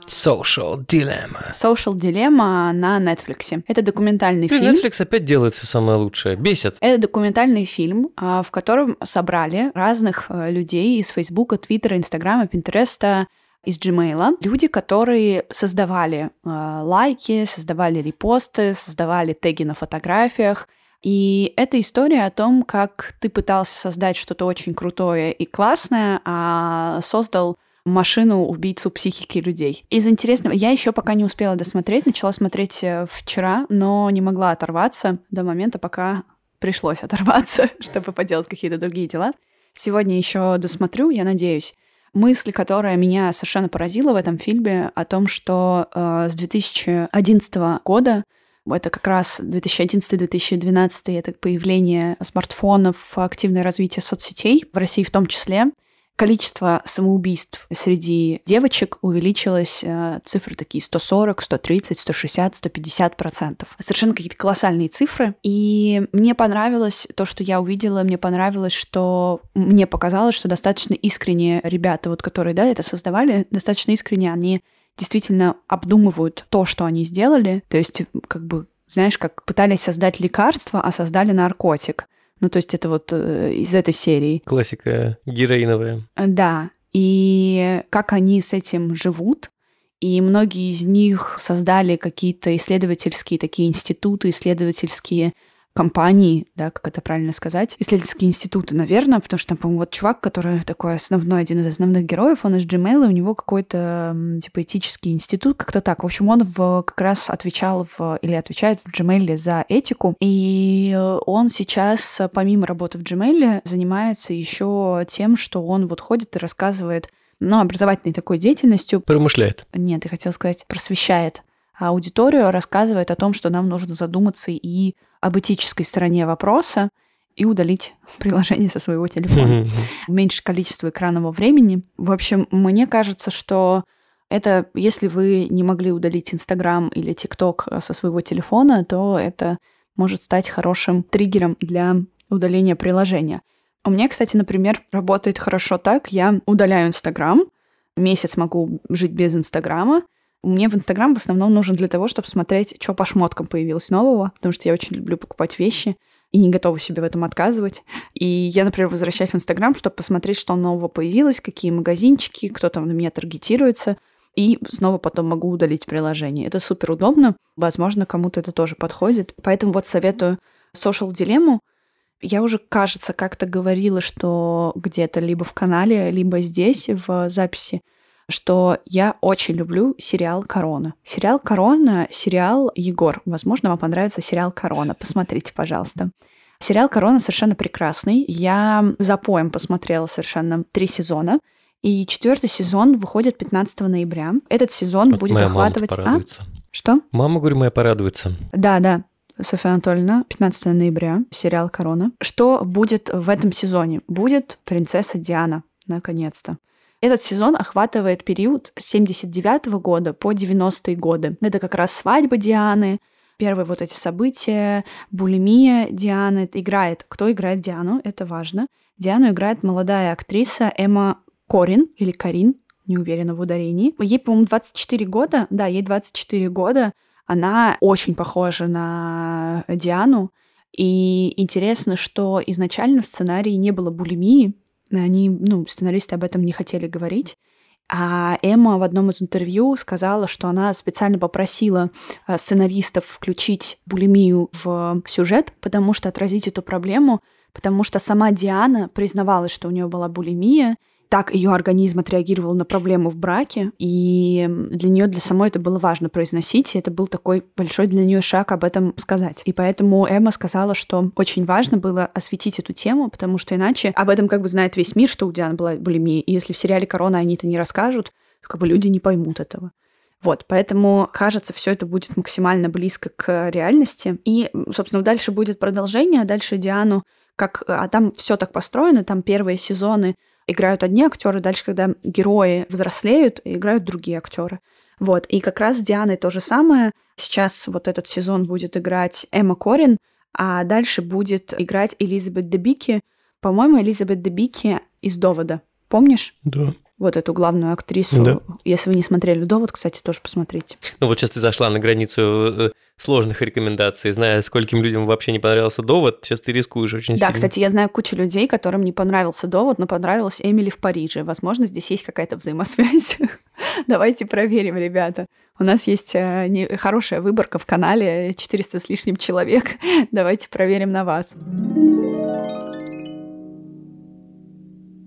[SPEAKER 1] Social Dilemma.
[SPEAKER 2] Social Dilemma на Netflix. Это документальный фильм.
[SPEAKER 1] Netflix опять делает все самое лучшее. Бесит.
[SPEAKER 2] Это документальный фильм, а, в котором собрали разных э, людей из Фейсбука, Твиттера, Инстаграма, Пинтереста, из Gmail. Люди, которые создавали э, лайки, создавали репосты, создавали теги на фотографиях, и это история о том, как ты пытался создать что-то очень крутое и классное, а создал машину убийцу психики людей. Из интересного, я еще пока не успела досмотреть, начала смотреть э, вчера, но не могла оторваться до момента, пока пришлось оторваться, чтобы поделать какие-то другие дела. Сегодня еще досмотрю, я надеюсь. Мысль, которая меня совершенно поразила в этом фильме, о том, что э, с 2011 года это как раз 2011-2012, это появление смартфонов, активное развитие соцсетей, в России в том числе. Количество самоубийств среди девочек увеличилось, э, цифры такие 140, 130, 160, 150 процентов. Совершенно какие-то колоссальные цифры. И мне понравилось то, что я увидела, мне понравилось, что мне показалось, что достаточно искренне ребята, вот которые, да, это создавали, достаточно искренне они действительно обдумывают то, что они сделали. То есть, как бы, знаешь, как пытались создать лекарство, а создали наркотик. Ну, то есть это вот э, из этой серии.
[SPEAKER 1] Классика героиновая.
[SPEAKER 2] Да. И как они с этим живут, и многие из них создали какие-то исследовательские такие институты, исследовательские компании, да, как это правильно сказать, исследовательские институты, наверное, потому что там, по-моему, вот чувак, который такой основной, один из основных героев, он из Gmail, и у него какой-то, типа, этический институт, как-то так. В общем, он в, как раз отвечал в, или отвечает в Gmail за этику, и он сейчас, помимо работы в Gmail, занимается еще тем, что он вот ходит и рассказывает ну, образовательной такой деятельностью.
[SPEAKER 1] Промышляет.
[SPEAKER 2] Нет, я хотела сказать, просвещает аудиторию, рассказывает о том, что нам нужно задуматься и об этической стороне вопроса и удалить приложение со своего телефона. Меньше количество экранного времени. В общем, мне кажется, что это, если вы не могли удалить Инстаграм или ТикТок со своего телефона, то это может стать хорошим триггером для удаления приложения. У меня, кстати, например, работает хорошо так. Я удаляю Инстаграм, месяц могу жить без Инстаграма, мне в Инстаграм в основном нужен для того, чтобы смотреть, что по шмоткам появилось нового, потому что я очень люблю покупать вещи и не готова себе в этом отказывать. И я, например, возвращаюсь в Инстаграм, чтобы посмотреть, что нового появилось, какие магазинчики, кто там на меня таргетируется, и снова потом могу удалить приложение. Это супер удобно. Возможно, кому-то это тоже подходит. Поэтому вот советую Social Dilemma. Я уже, кажется, как-то говорила, что где-то либо в канале, либо здесь в записи, что я очень люблю сериал «Корона». Сериал «Корона» — сериал Егор. Возможно, вам понравится сериал «Корона». Посмотрите, пожалуйста. Сериал «Корона» совершенно прекрасный. Я за поем посмотрела совершенно три сезона. И четвертый сезон выходит 15 ноября. Этот сезон вот будет моя охватывать...
[SPEAKER 1] Мама а?
[SPEAKER 2] Что?
[SPEAKER 1] Мама, говорю, моя порадуется.
[SPEAKER 2] Да, да. Софья Анатольевна, 15 ноября, сериал «Корона». Что будет в этом сезоне? Будет принцесса Диана, наконец-то. Этот сезон охватывает период с 79 года по 90-е годы. Это как раз свадьба Дианы, первые вот эти события, булимия Дианы. Играет, кто играет Диану, это важно. Диану играет молодая актриса Эмма Корин или Карин, не уверена в ударении. Ей, по-моему, 24 года. Да, ей 24 года. Она очень похожа на Диану. И интересно, что изначально в сценарии не было булимии, они, ну, сценаристы об этом не хотели говорить. А Эмма в одном из интервью сказала, что она специально попросила э, сценаристов включить булимию в сюжет, потому что отразить эту проблему, потому что сама Диана признавалась, что у нее была булимия, так ее организм отреагировал на проблему в браке, и для нее, для самой это было важно произносить, и это был такой большой для нее шаг об этом сказать. И поэтому Эмма сказала, что очень важно было осветить эту тему, потому что иначе об этом как бы знает весь мир, что у Дианы была булимия, и если в сериале «Корона» они это не расскажут, то как бы люди не поймут этого. Вот, поэтому, кажется, все это будет максимально близко к реальности. И, собственно, дальше будет продолжение, дальше Диану, как, а там все так построено, там первые сезоны играют одни актеры, дальше, когда герои взрослеют, играют другие актеры. Вот. И как раз с Дианой то же самое. Сейчас вот этот сезон будет играть Эмма Корин, а дальше будет играть Элизабет Дебики. По-моему, Элизабет Дебики из «Довода». Помнишь?
[SPEAKER 1] Да
[SPEAKER 2] вот эту главную актрису. Да. Если вы не смотрели «Довод», кстати, тоже посмотрите.
[SPEAKER 1] Ну вот сейчас ты зашла на границу э, сложных рекомендаций, зная, скольким людям вообще не понравился «Довод», сейчас ты рискуешь очень
[SPEAKER 2] да,
[SPEAKER 1] сильно.
[SPEAKER 2] Да, кстати, я знаю кучу людей, которым не понравился «Довод», но понравилась Эмили в Париже. Возможно, здесь есть какая-то взаимосвязь. Давайте проверим, ребята. У нас есть э, хорошая выборка в канале, 400 с лишним человек. Давайте проверим на вас.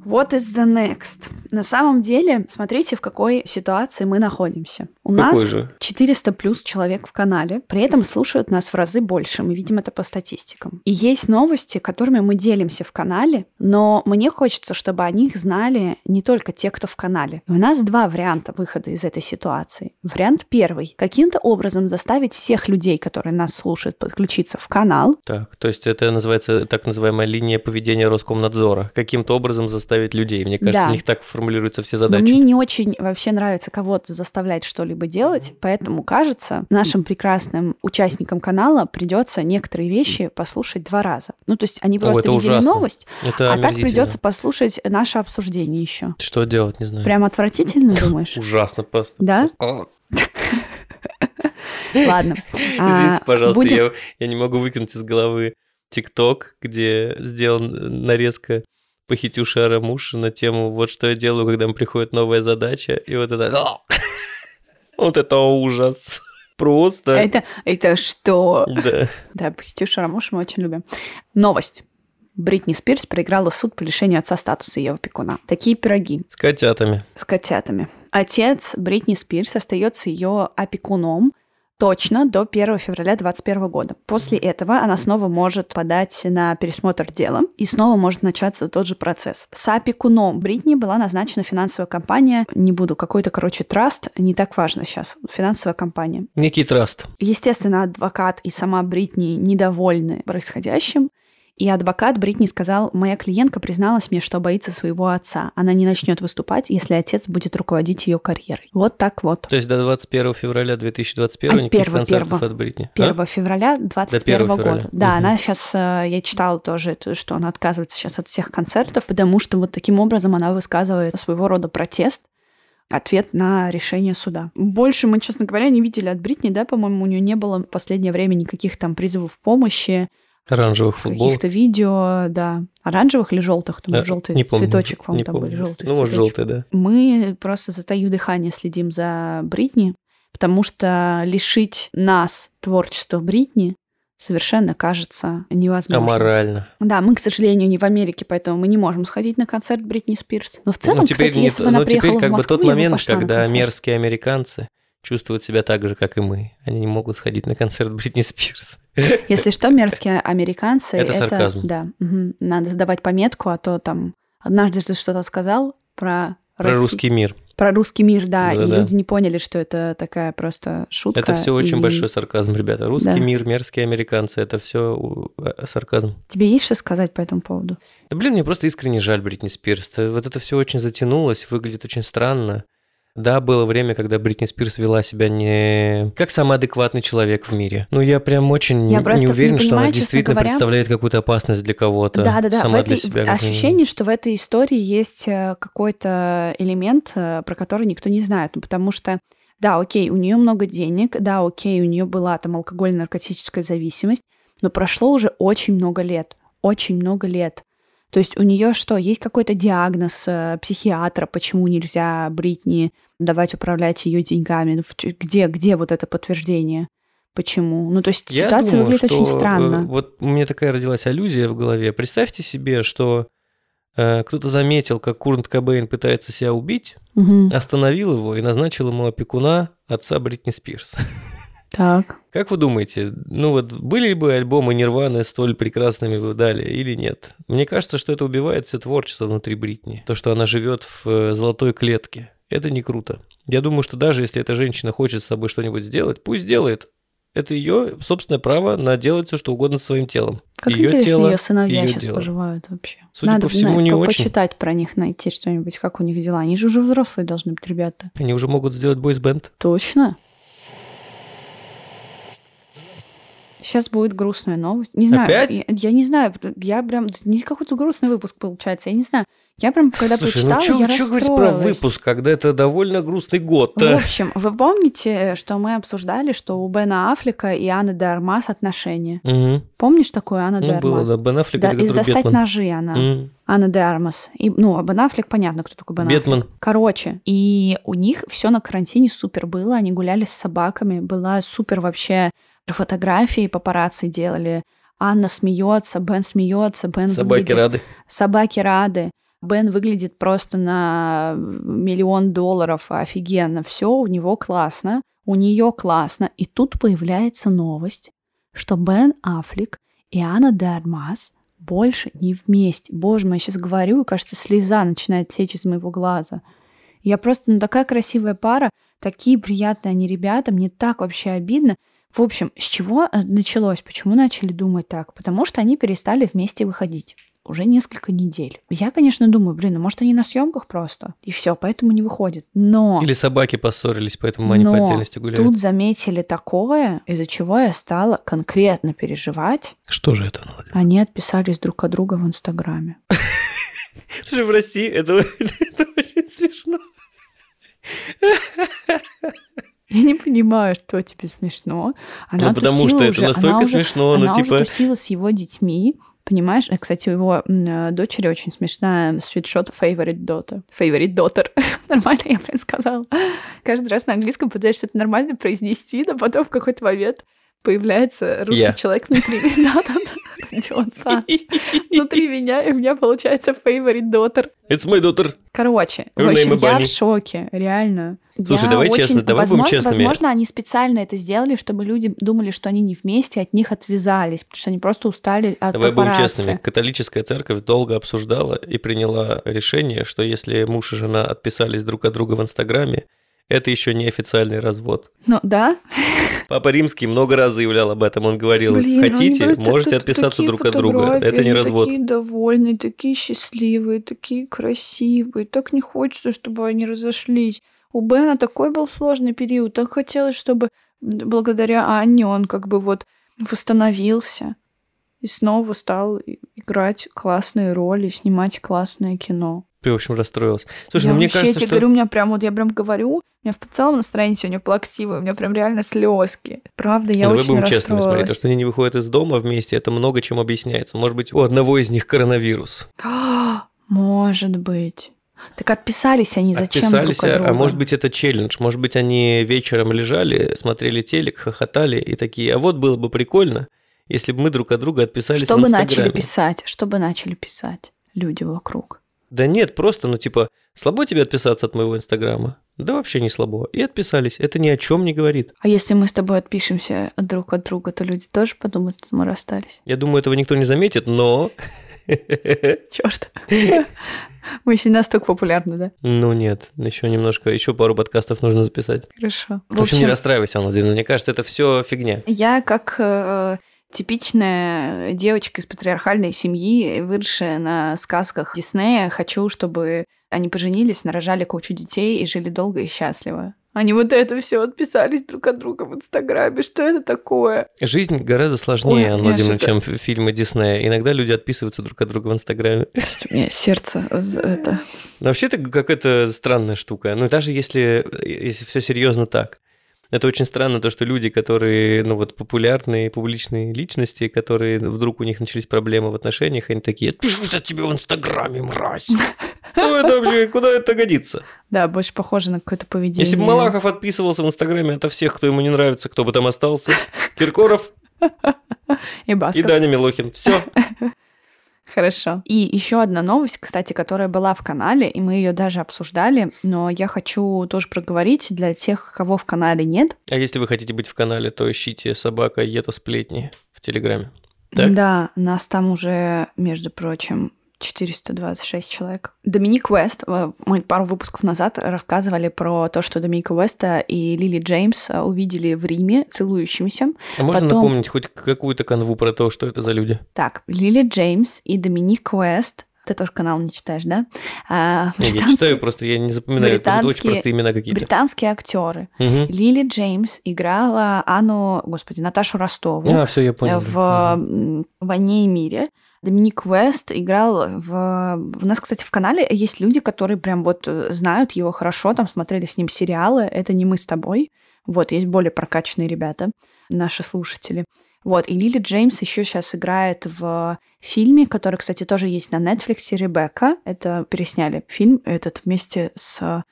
[SPEAKER 2] What is the next? На самом деле, смотрите, в какой ситуации мы находимся. У какой нас же? 400 плюс человек в канале, при этом слушают нас в разы больше. Мы видим это по статистикам. И есть новости, которыми мы делимся в канале, но мне хочется, чтобы о них знали не только те, кто в канале. И у нас два варианта выхода из этой ситуации. Вариант первый. Каким-то образом заставить всех людей, которые нас слушают, подключиться в канал.
[SPEAKER 1] Так, то есть это называется так называемая линия поведения Роскомнадзора. Каким-то образом заставить людей. Мне кажется, да. у них так формулируются все задачи.
[SPEAKER 2] Но мне не очень вообще нравится кого-то заставлять что-либо делать, поэтому, кажется, нашим прекрасным участникам канала придется некоторые вещи послушать два раза. Ну, то есть они просто О, видели ужасно. новость, это а так придется послушать наше обсуждение еще.
[SPEAKER 1] Что делать, не знаю.
[SPEAKER 2] Прям отвратительно, думаешь?
[SPEAKER 1] Ужасно просто.
[SPEAKER 2] Да? Ладно.
[SPEAKER 1] Извините, а, пожалуйста, я, я не могу выкинуть из головы ТикТок, где сделан нарезка похитюша Арамуши на тему «Вот что я делаю, когда мне приходит новая задача». И вот это... Вот это ужас. Просто.
[SPEAKER 2] Это, это что?
[SPEAKER 1] Да.
[SPEAKER 2] Да, Похитюша Арамуши мы очень любим. Новость. Бритни Спирс проиграла суд по лишению отца статуса ее опекуна. Такие пироги.
[SPEAKER 1] С котятами.
[SPEAKER 2] С котятами. Отец Бритни Спирс остается ее опекуном, точно до 1 февраля 2021 года. После этого она снова может подать на пересмотр дела и снова может начаться тот же процесс. С опекуном Бритни была назначена финансовая компания, не буду, какой-то, короче, траст, не так важно сейчас, финансовая компания.
[SPEAKER 1] Некий траст.
[SPEAKER 2] Естественно, адвокат и сама Бритни недовольны происходящим, и адвокат Бритни сказал, моя клиентка призналась мне, что боится своего отца. Она не начнет выступать, если отец будет руководить ее карьерой. Вот так вот.
[SPEAKER 1] То есть до 21 февраля 2021 а никаких 1, концертов 1, от Бритни?
[SPEAKER 2] 1 а? февраля 2021 года. Февраля. Да, угу. она сейчас, э, я читала тоже, что она отказывается сейчас от всех концертов, потому что вот таким образом она высказывает своего рода протест ответ на решение суда. Больше мы, честно говоря, не видели от Бритни, да, по-моему, у нее не было в последнее время никаких там призывов помощи.
[SPEAKER 1] Оранжевых футболок.
[SPEAKER 2] Каких-то видео, да. Оранжевых или желтых? Там да, желтый не помню, цветочек, по-моему, там помню. были желтые
[SPEAKER 1] Ну, может, желтый, да.
[SPEAKER 2] Мы просто затаив дыхание следим за Бритни, потому что лишить нас творчества Бритни совершенно кажется невозможно.
[SPEAKER 1] Аморально.
[SPEAKER 2] Да, мы, к сожалению, не в Америке, поэтому мы не можем сходить на концерт Бритни Спирс. Но в целом, ну, теперь кстати, не, если бы она приехала
[SPEAKER 1] теперь как
[SPEAKER 2] в Москву,
[SPEAKER 1] бы тот момент, когда мерзкие американцы чувствуют себя так же, как и мы. Они не могут сходить на концерт Бритни Спирс.
[SPEAKER 2] Если что, мерзкие американцы...
[SPEAKER 1] Это, это сарказм.
[SPEAKER 2] Да. Угу. Надо задавать пометку, а то там... Однажды ты что-то сказал про...
[SPEAKER 1] Про Росси... русский мир.
[SPEAKER 2] Про русский мир, да, да и да. люди не поняли, что это такая просто шутка.
[SPEAKER 1] Это все очень
[SPEAKER 2] и...
[SPEAKER 1] большой сарказм, ребята. Русский да. мир, мерзкие американцы, это все э, сарказм.
[SPEAKER 2] Тебе есть что сказать по этому поводу?
[SPEAKER 1] Да блин, мне просто искренне жаль Бритни Спирс. Вот это все очень затянулось, выглядит очень странно. Да, было время, когда Бритни Спирс вела себя не как самый адекватный человек в мире. Ну, я прям очень я не, уверен, не понимаю, что она действительно говоря... представляет какую-то опасность для кого-то.
[SPEAKER 2] Да, да, да.
[SPEAKER 1] Сама
[SPEAKER 2] в
[SPEAKER 1] для
[SPEAKER 2] этой...
[SPEAKER 1] себя.
[SPEAKER 2] Ощущение, что в этой истории есть э, какой-то элемент, э, про который никто не знает. Ну, потому что да, окей, у нее много денег, да, окей, у нее была там алкогольно-наркотическая зависимость, но прошло уже очень много лет, очень много лет. То есть у нее что, есть какой-то диагноз э, психиатра, почему нельзя Бритни давать управлять ее деньгами? Ну, где, где вот это подтверждение? Почему? Ну, то есть Я ситуация думаю, выглядит очень странно. Э,
[SPEAKER 1] вот у меня такая родилась аллюзия в голове. Представьте себе, что э, кто-то заметил, как Курнт Кобейн пытается себя убить, угу. остановил его и назначил ему опекуна отца Бритни Спирс.
[SPEAKER 2] Так.
[SPEAKER 1] Как вы думаете, ну вот были бы альбомы Нирваны столь прекрасными бы дали или нет? Мне кажется, что это убивает все творчество внутри Бритни. То, что она живет в э, золотой клетке. Это не круто. Я думаю, что даже если эта женщина хочет с собой что-нибудь сделать, пусть делает. Это ее собственное право на делать все, что угодно своим телом.
[SPEAKER 2] Как
[SPEAKER 1] ее
[SPEAKER 2] интересно,
[SPEAKER 1] тело,
[SPEAKER 2] ее сыновья
[SPEAKER 1] ее
[SPEAKER 2] сейчас
[SPEAKER 1] дело.
[SPEAKER 2] поживают вообще.
[SPEAKER 1] Судя
[SPEAKER 2] Надо
[SPEAKER 1] по всему,
[SPEAKER 2] на,
[SPEAKER 1] не
[SPEAKER 2] по
[SPEAKER 1] очень.
[SPEAKER 2] почитать про них, найти что-нибудь, как у них дела. Они же уже взрослые должны быть, ребята.
[SPEAKER 1] Они уже могут сделать бойсбенд.
[SPEAKER 2] Точно. Сейчас будет грустная новость. Не знаю.
[SPEAKER 1] Опять?
[SPEAKER 2] Я, я не знаю. Я прям... Не какой-то грустный выпуск получается. Я не знаю. Я прям, когда
[SPEAKER 1] Слушай,
[SPEAKER 2] прочитала,
[SPEAKER 1] ну чё,
[SPEAKER 2] я
[SPEAKER 1] чё говорить про выпуск, когда это довольно грустный год
[SPEAKER 2] В общем, вы помните, что мы обсуждали, что у Бена Аффлека и Анны де Армас отношения?
[SPEAKER 1] Угу.
[SPEAKER 2] Помнишь такую Анна
[SPEAKER 1] ну,
[SPEAKER 2] де Армас?
[SPEAKER 1] было, да. Бен Аффлек,
[SPEAKER 2] да, из «Достать
[SPEAKER 1] Бетмен.
[SPEAKER 2] ножи» она.
[SPEAKER 1] Угу.
[SPEAKER 2] Анна де Армас. И, ну, а Бен Аффлек, понятно, кто такой Бен
[SPEAKER 1] Бетмен.
[SPEAKER 2] Аффлек. Короче, и у них все на карантине супер было. Они гуляли с собаками. Была супер вообще фотографии папарацци делали. Анна смеется, Бен смеется, Бен
[SPEAKER 1] Собаки
[SPEAKER 2] выглядит...
[SPEAKER 1] рады.
[SPEAKER 2] Собаки рады. Бен выглядит просто на миллион долларов офигенно. Все у него классно, у нее классно. И тут появляется новость, что Бен Аффлек и Анна Дармас больше не вместе. Боже мой, я сейчас говорю, и кажется, слеза начинает течь из моего глаза. Я просто, ну такая красивая пара, такие приятные они ребята, мне так вообще обидно. В общем, с чего э, началось? Почему начали думать так? Потому что они перестали вместе выходить уже несколько недель. Я, конечно, думаю, блин, ну может они на съемках просто, и все, поэтому не выходят. Но...
[SPEAKER 1] Или собаки поссорились, поэтому они
[SPEAKER 2] Но
[SPEAKER 1] по отдельности гуляют.
[SPEAKER 2] тут заметили такое, из-за чего я стала конкретно переживать.
[SPEAKER 1] Что же это, Надя?
[SPEAKER 2] Они отписались друг от друга в Инстаграме.
[SPEAKER 1] Слушай, прости, это очень смешно.
[SPEAKER 2] Я не понимаю, что тебе смешно. Она
[SPEAKER 1] ну, потому что это
[SPEAKER 2] уже,
[SPEAKER 1] настолько
[SPEAKER 2] она
[SPEAKER 1] смешно,
[SPEAKER 2] уже,
[SPEAKER 1] ну,
[SPEAKER 2] она
[SPEAKER 1] типа...
[SPEAKER 2] уже тусила с его детьми, понимаешь? Э, кстати, у его э, дочери очень смешная свитшот favorite daughter. Favorite daughter. нормально я, блин, сказала. Каждый раз на английском пытаешься это нормально произнести, но потом в какой-то момент появляется русский
[SPEAKER 1] Я.
[SPEAKER 2] человек внутри. Да-да-да. Родион Саныч внутри меня, и у меня получается favorite daughter.
[SPEAKER 1] It's my daughter.
[SPEAKER 2] Короче, в общем, я в шоке, реально.
[SPEAKER 1] Слушай,
[SPEAKER 2] Я
[SPEAKER 1] давай
[SPEAKER 2] очень-
[SPEAKER 1] честно, давай будем
[SPEAKER 2] возможно,
[SPEAKER 1] честными.
[SPEAKER 2] Возможно, они специально это сделали, чтобы люди думали, что они не вместе, от них отвязались, потому что они просто устали от
[SPEAKER 1] Давай будем
[SPEAKER 2] папарацци.
[SPEAKER 1] честными. Католическая церковь долго обсуждала и приняла решение, что если муж и жена отписались друг от друга в Инстаграме, это еще не официальный развод.
[SPEAKER 2] Ну, да?
[SPEAKER 1] Папа Римский много раз заявлял об этом. Он говорил,
[SPEAKER 2] Блин,
[SPEAKER 1] хотите, можете отписаться друг от друга. Это не развод.
[SPEAKER 2] такие довольные, такие счастливые, такие красивые. Так не хочется, чтобы они разошлись. У Бена такой был сложный период. Так хотелось, чтобы благодаря Анне он как бы вот восстановился и снова стал играть классные роли, снимать классное кино.
[SPEAKER 1] Ты, в общем, расстроилась. Слушай,
[SPEAKER 2] я
[SPEAKER 1] ну мне
[SPEAKER 2] вообще
[SPEAKER 1] кажется,
[SPEAKER 2] тебе
[SPEAKER 1] что...
[SPEAKER 2] говорю, у меня прям вот я прям говорю, у меня в целом настроение сегодня плаксивое, у меня прям реально слезки. Правда, я
[SPEAKER 1] Ну, Давай
[SPEAKER 2] очень
[SPEAKER 1] будем честными, смотри, то, что они не выходят из дома вместе, это много чем объясняется. Может быть, у одного из них коронавирус.
[SPEAKER 2] Может быть. Так отписались они зачем
[SPEAKER 1] Отписались,
[SPEAKER 2] друг от
[SPEAKER 1] а-
[SPEAKER 2] друга?
[SPEAKER 1] а может быть, это челлендж. Может быть, они вечером лежали, смотрели телек, хохотали и такие, а вот было бы прикольно, если бы мы друг от друга отписались в
[SPEAKER 2] Чтобы
[SPEAKER 1] Инстаграме.
[SPEAKER 2] начали писать, чтобы начали писать люди вокруг.
[SPEAKER 1] Да нет, просто, ну типа, слабо тебе отписаться от моего Инстаграма? Да вообще не слабо. И отписались. Это ни о чем не говорит.
[SPEAKER 2] А если мы с тобой отпишемся друг от друга, то люди тоже подумают, что мы расстались.
[SPEAKER 1] Я думаю, этого никто не заметит, но...
[SPEAKER 2] Черт. Мы еще настолько популярны, да?
[SPEAKER 1] Ну нет, еще немножко, еще пару подкастов нужно записать.
[SPEAKER 2] Хорошо.
[SPEAKER 1] В общем, не расстраивайся, Алладин, мне кажется, это все фигня.
[SPEAKER 2] Я как э, типичная девочка из патриархальной семьи, выросшая на сказках Диснея, хочу, чтобы они поженились, нарожали кучу детей и жили долго и счастливо. Они вот это все отписались друг от друга в Инстаграме. Что это такое?
[SPEAKER 1] Жизнь гораздо сложнее,
[SPEAKER 2] Ой,
[SPEAKER 1] Алладин,
[SPEAKER 2] неожиданно.
[SPEAKER 1] чем фильмы Диснея. Иногда люди отписываются друг от друга в Инстаграме.
[SPEAKER 2] У меня сердце за это.
[SPEAKER 1] Вообще это какая-то странная штука. Ну, даже если, если все серьезно так. Это очень странно, то, что люди, которые, ну вот, популярные публичные личности, которые вдруг у них начались проблемы в отношениях, они такие, пишу за тебе в Инстаграме, мразь. Ну, это вообще, куда это годится?
[SPEAKER 2] Да, больше похоже на какое-то поведение.
[SPEAKER 1] Если бы Малахов отписывался в Инстаграме ото всех, кто ему не нравится, кто бы там остался, Киркоров
[SPEAKER 2] И баста.
[SPEAKER 1] и Даня Милохин. Все.
[SPEAKER 2] Хорошо. И еще одна новость, кстати, которая была в канале, и мы ее даже обсуждали, но я хочу тоже проговорить для тех, кого в канале нет.
[SPEAKER 1] А если вы хотите быть в канале, то ищите собака Ето сплетни в Телеграме. Так?
[SPEAKER 2] Да, нас там уже, между прочим, 426 человек. Доминик Уэст, э, мы пару выпусков назад рассказывали про то, что Доминика Уэста и Лили Джеймс э, увидели в Риме целующимися.
[SPEAKER 1] А можно
[SPEAKER 2] Потом-
[SPEAKER 1] напомнить хоть какую-то канву про то, что это за люди?
[SPEAKER 2] Так, Лили Джеймс и Доминик Уэст. Ты тоже канал не читаешь, да? А,
[SPEAKER 1] Не, я
[SPEAKER 2] британские-
[SPEAKER 1] читаю, просто я не запоминаю. Тут очень
[SPEAKER 2] британские-
[SPEAKER 1] простые имена какие-то.
[SPEAKER 2] Британские актеры.
[SPEAKER 1] Мгм.
[SPEAKER 2] Лили Джеймс играла Анну, господи, Наташу Ростову
[SPEAKER 1] А, все, я понял.
[SPEAKER 2] в м, «Войне и мире». Доминик Уэст играл в... У нас, кстати, в канале есть люди, которые прям вот э, знают его хорошо, там смотрели с ним сериалы. Это не мы с тобой. Вот, есть более прокачанные ребята, наши слушатели. Вот, и Лили Джеймс еще сейчас играет в фильме, который, кстати, тоже есть на Netflix, «Ребекка». Это пересняли фильм этот вместе с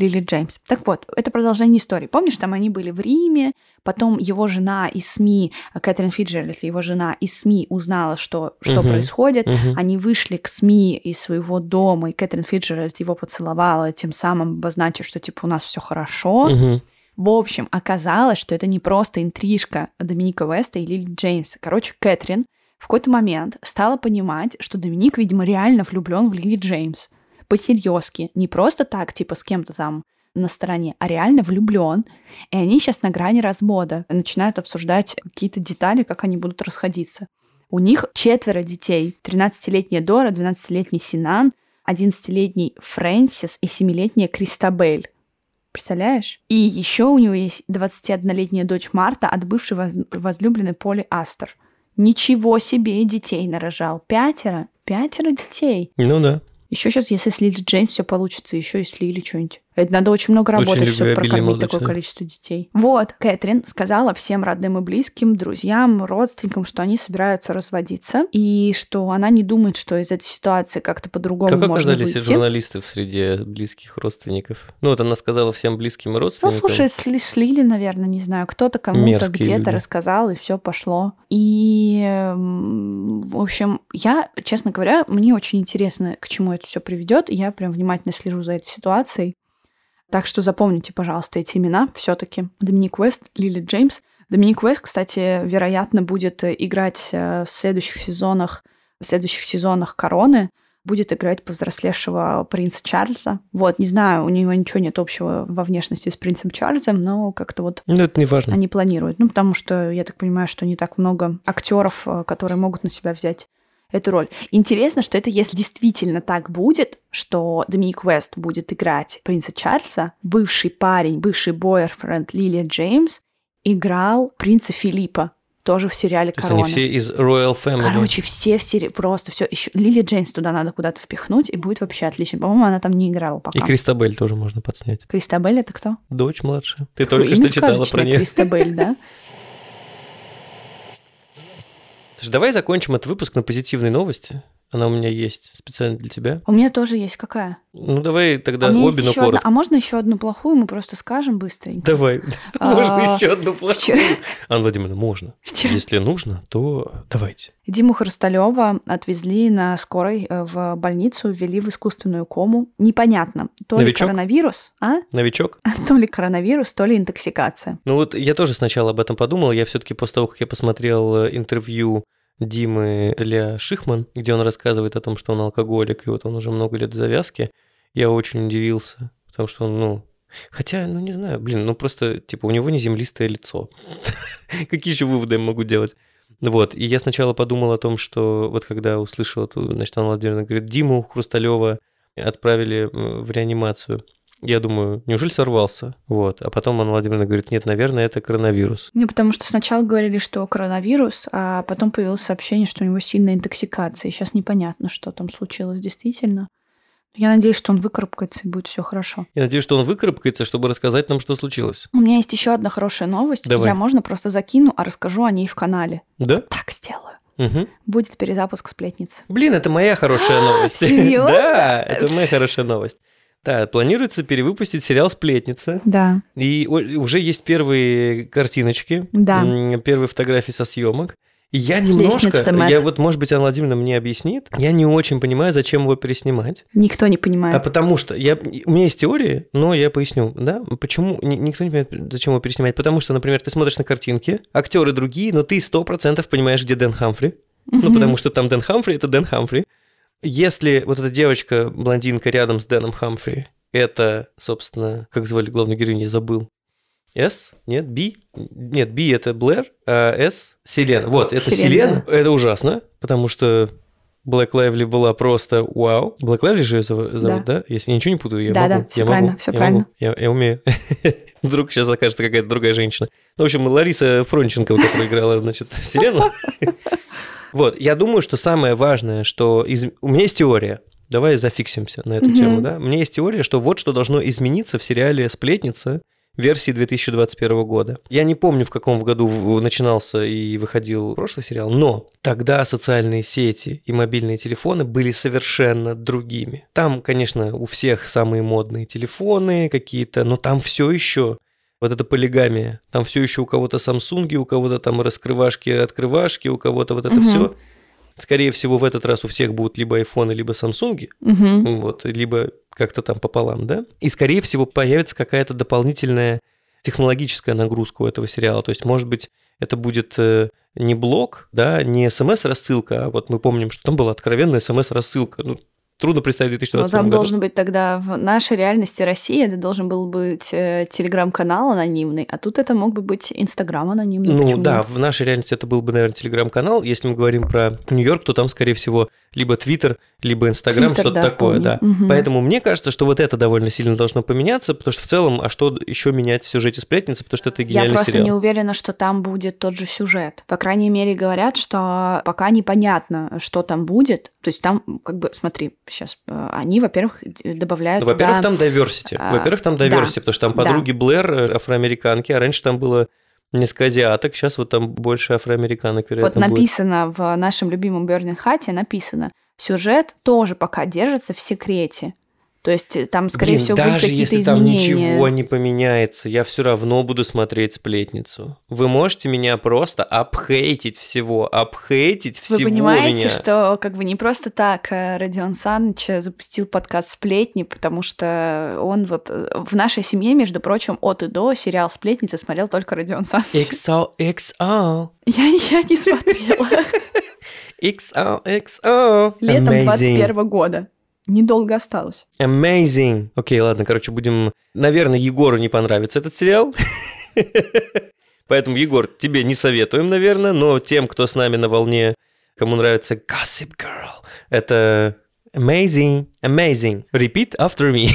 [SPEAKER 2] Лили Джеймс. Так вот, это продолжение истории. Помнишь, там они были в Риме, потом его жена из СМИ, Кэтрин Фиджеральд, его жена из СМИ узнала, что, что
[SPEAKER 1] Мгм.
[SPEAKER 2] происходит.
[SPEAKER 1] Мгм.
[SPEAKER 2] Они вышли к СМИ из своего дома, и Кэтрин Фиджеральд его поцеловала, тем самым обозначив, что типа у нас все хорошо.
[SPEAKER 1] Мгм.
[SPEAKER 2] В общем, оказалось, что это не просто интрижка Доминика Веста и Лили Джеймса. Короче, Кэтрин в какой-то момент стала понимать, что Доминик, видимо, реально влюблен в Лили Джеймс. По-серьезки. Не просто так, типа, с кем-то там на стороне, а реально влюблен. И они сейчас на грани развода. Начинают обсуждать какие-то детали, как они будут расходиться. У них четверо детей. 13-летняя Дора, 12-летний Синан, 11-летний Фрэнсис и 7-летняя Кристабель. Представляешь? И еще у него есть 21-летняя дочь Марта от бывшей воз- возлюбленной Поли Астер. Ничего себе детей нарожал. Пятеро. Пятеро детей.
[SPEAKER 1] Ну да.
[SPEAKER 2] Еще сейчас, если с Лили Джеймс все получится, еще и с Лили что-нибудь. Это надо очень много
[SPEAKER 1] Очень
[SPEAKER 2] работать, чтобы
[SPEAKER 1] любвеобильный
[SPEAKER 2] прокормить такое
[SPEAKER 1] человек.
[SPEAKER 2] количество детей. Вот, Кэтрин сказала всем родным и близким, друзьям, родственникам, что они собираются разводиться, и что она не думает, что из этой ситуации как-то по-другому
[SPEAKER 1] Как
[SPEAKER 2] можно
[SPEAKER 1] оказались
[SPEAKER 2] выйти.
[SPEAKER 1] журналисты в среде близких родственников? Ну, вот она сказала всем близким и
[SPEAKER 2] Ну,
[SPEAKER 1] родственникам.
[SPEAKER 2] слушай, сли- слили, наверное, не знаю, кто-то кому-то где-то рассказал, и все пошло. И, в общем, я, честно говоря, мне очень интересно, к чему это все приведет. Я прям внимательно слежу за этой ситуацией. Так что запомните, пожалуйста, эти имена все-таки. Доминик Уэст, Лили Джеймс. Доминик Уэст, кстати, вероятно, будет э, играть э, в следующих сезонах, в следующих сезонах Короны будет играть повзрослевшего принца Чарльза. Вот, не знаю, у него ничего нет общего во внешности с принцем Чарльзом, но как-то вот
[SPEAKER 1] Ну, это не важно.
[SPEAKER 2] они планируют. Ну, потому что я так понимаю, что не так много актеров, э, которые могут на себя взять эту роль. Интересно, что это если действительно так будет, что Доминик Уэст будет играть принца Чарльза, бывший парень, бывший бойфренд Лилия Джеймс играл принца Филиппа, тоже в сериале
[SPEAKER 1] То
[SPEAKER 2] «Корона».
[SPEAKER 1] они все из Royal Family.
[SPEAKER 2] Короче, все в серии просто все. Еще Лили Джеймс туда надо куда-то впихнуть, и будет вообще отлично. По-моему, она там не играла пока.
[SPEAKER 1] И Кристабель тоже можно подснять.
[SPEAKER 2] Кристабель это кто?
[SPEAKER 1] Дочь младшая. Ты
[SPEAKER 2] Такое
[SPEAKER 1] только что читала про нее.
[SPEAKER 2] Кристабель, да?
[SPEAKER 1] Слушай, давай закончим этот выпуск на позитивной новости. Она у меня есть специально для тебя.
[SPEAKER 2] У меня тоже есть какая?
[SPEAKER 1] Ну, давай тогда
[SPEAKER 2] а,
[SPEAKER 1] обе, но
[SPEAKER 2] еще одна.
[SPEAKER 1] коротко.
[SPEAKER 2] А можно еще одну плохую? Мы просто скажем быстренько.
[SPEAKER 1] Давай.
[SPEAKER 2] А,
[SPEAKER 1] Можно еще одну плохую. Анна Владимировна, можно. Если нужно, то давайте.
[SPEAKER 2] Диму Хрусталева отвезли на скорой э, в больницу, ввели в искусственную кому. Непонятно, то ли коронавирус, а?
[SPEAKER 1] Новичок?
[SPEAKER 2] То ли коронавирус, то ли интоксикация.
[SPEAKER 1] Ну вот я тоже сначала об этом подумал. Я все-таки после того, как я посмотрел э, интервью Димы для Шихман, где он рассказывает о том, что он алкоголик, и вот он уже много лет в завязке, я очень удивился, потому что он, ну, Хотя, ну не знаю, блин, ну просто, типа, у него не землистое лицо. Какие еще выводы я могу делать? Вот, и я сначала подумал о том, что вот когда услышал значит, Анна Владимировна говорит, Диму Хрусталева отправили в реанимацию. Я думаю, неужели сорвался? Вот. А потом Анна Владимировна говорит, нет, наверное, это коронавирус.
[SPEAKER 2] Ну, потому что сначала говорили, что коронавирус, а потом появилось сообщение, что у него сильная интоксикация. Сейчас непонятно, что там случилось действительно. Я надеюсь, что он выкарабкается и будет все хорошо.
[SPEAKER 1] Я надеюсь, что он выкарабкается, чтобы рассказать нам, что случилось.
[SPEAKER 2] У меня есть еще одна хорошая новость.
[SPEAKER 1] Давай.
[SPEAKER 2] Я можно просто закину, а расскажу о ней в канале.
[SPEAKER 1] Да?
[SPEAKER 2] Так сделаю.
[SPEAKER 1] Мгм.
[SPEAKER 2] Будет перезапуск сплетницы.
[SPEAKER 1] Блин, это моя хорошая новость.
[SPEAKER 2] Серьезно?
[SPEAKER 1] Да, это моя хорошая новость. Да, планируется перевыпустить сериал «Сплетница».
[SPEAKER 2] Да.
[SPEAKER 1] И уже есть первые картиночки,
[SPEAKER 2] Да.
[SPEAKER 1] первые фотографии со съемок. И я
[SPEAKER 2] С
[SPEAKER 1] немножко, я вот, может быть, Анна Владимировна мне объяснит, я не очень понимаю, зачем его переснимать.
[SPEAKER 2] Никто не
[SPEAKER 1] А
[SPEAKER 2] понимает.
[SPEAKER 1] потому что я, у меня есть теории, но я поясню, да, почему ни- никто не понимает, зачем его переснимать. Потому что, например, ты смотришь на картинки, актеры другие, но ты сто процентов понимаешь, где Дэн Хамфри. Ну, потому что там Дэн Хамфри, это Дэн Хамфри. Если вот эта девочка, блондинка рядом с Дэном Хамфри, это, собственно, как звали главную героиню, я забыл. С? Нет, Би? Нет, Би это Блэр, а С Селена. Вот, это
[SPEAKER 2] Селена,
[SPEAKER 1] Селена. Это ужасно, потому что Блэк Лайвли была просто вау. Блэк Лайвли же ее зов- зовут, да? Если я ничего не путаю, я
[SPEAKER 2] Да,
[SPEAKER 1] могу.
[SPEAKER 2] да, всё
[SPEAKER 1] я
[SPEAKER 2] правильно,
[SPEAKER 1] могу,
[SPEAKER 2] всё
[SPEAKER 1] я
[SPEAKER 2] правильно.
[SPEAKER 1] могу, я, я умею. Вдруг сейчас окажется какая-то другая женщина. Ну, в общем, Лариса Фронченко, которая играла, значит, Селену. Вот, я думаю, что самое важное, что... из- У меня есть теория. Давай зафиксимся на эту
[SPEAKER 2] Мгм.
[SPEAKER 1] тему, да? У меня есть теория, что вот что должно измениться в сериале «Сплетница» версии 2021 года. Я не помню, в каком году начинался и выходил прошлый сериал, но тогда социальные сети и мобильные телефоны были совершенно другими. Там, конечно, у всех самые модные телефоны какие-то, но там все еще вот эта полигамия. Там все еще у кого-то Самсунги, у кого-то там раскрывашки, открывашки, у кого-то вот это все. Скорее всего, в этот раз у всех будут либо айфоны, либо
[SPEAKER 2] Мгм.
[SPEAKER 1] вот, либо как-то там пополам, да? И, скорее всего, появится какая-то дополнительная технологическая нагрузка у этого сериала. То есть, может быть, это будет э, не блок, да, не смс-рассылка, а вот мы помним, что там была откровенная смс-рассылка. Ну, трудно представить в
[SPEAKER 2] Но
[SPEAKER 1] 2020
[SPEAKER 2] там
[SPEAKER 1] году.
[SPEAKER 2] должен быть тогда в нашей реальности России это должен был быть э, телеграм-канал анонимный, а тут это мог бы быть инстаграм анонимный.
[SPEAKER 1] Ну
[SPEAKER 2] почему
[SPEAKER 1] да, в нашей реальности это был бы, наверное, телеграм-канал. Если мы говорим про Нью-Йорк, то там, скорее всего, либо Твиттер, либо Инстаграм, что-то
[SPEAKER 2] да,
[SPEAKER 1] такое,
[SPEAKER 2] вполне.
[SPEAKER 1] да.
[SPEAKER 2] Мгм.
[SPEAKER 1] Поэтому мне кажется, что вот это довольно сильно должно поменяться, потому что в целом, а что еще менять в сюжете сплетницы, потому что это
[SPEAKER 2] Я
[SPEAKER 1] гениальный
[SPEAKER 2] просто
[SPEAKER 1] сериал.
[SPEAKER 2] не уверена, что там будет тот же сюжет. По крайней мере, говорят, что пока непонятно, что там будет. То есть там, как бы, смотри, сейчас, э, они, во-первых, добавляют
[SPEAKER 1] Ну, во-первых,
[SPEAKER 2] туда-
[SPEAKER 1] там diversity.
[SPEAKER 2] А,
[SPEAKER 1] Во-первых, там
[SPEAKER 2] да.
[SPEAKER 1] diversity, потому что там
[SPEAKER 2] Да.
[SPEAKER 1] подруги Блэр э, афроамериканки, а раньше там было несколько азиаток, сейчас вот там больше афроамериканок,
[SPEAKER 2] Вот
[SPEAKER 1] вероятно, будет.
[SPEAKER 2] написано в нашем любимом Бернинг Хате, написано, сюжет тоже пока держится в секрете. То есть э, там, скорее
[SPEAKER 1] Блин,
[SPEAKER 2] всего, будут
[SPEAKER 1] даже
[SPEAKER 2] какие-то
[SPEAKER 1] если там
[SPEAKER 2] изменения.
[SPEAKER 1] ничего не поменяется, я все равно буду смотреть сплетницу. Вы можете меня просто обхейтить всего, обхейтить
[SPEAKER 2] Вы
[SPEAKER 1] всего
[SPEAKER 2] понимаете,
[SPEAKER 1] меня.
[SPEAKER 2] что как бы не просто так э, Родион Саныч запустил подкаст «Сплетни», потому что он вот э, в нашей семье, между прочим, от и до сериал «Сплетница» смотрел только Родион Саныч.
[SPEAKER 1] XOXO,
[SPEAKER 2] Я, я не смотрела.
[SPEAKER 1] XOXO.
[SPEAKER 2] Летом
[SPEAKER 1] Amazing.
[SPEAKER 2] 21 года. Недолго осталось.
[SPEAKER 1] Amazing. Окей, ладно, короче, будем... Наверное, Егору не понравится этот сериал. Поэтому, Егор, тебе не советуем, наверное, но тем, кто с нами на волне, кому нравится Gossip Girl, это amazing, amazing. Repeat after me.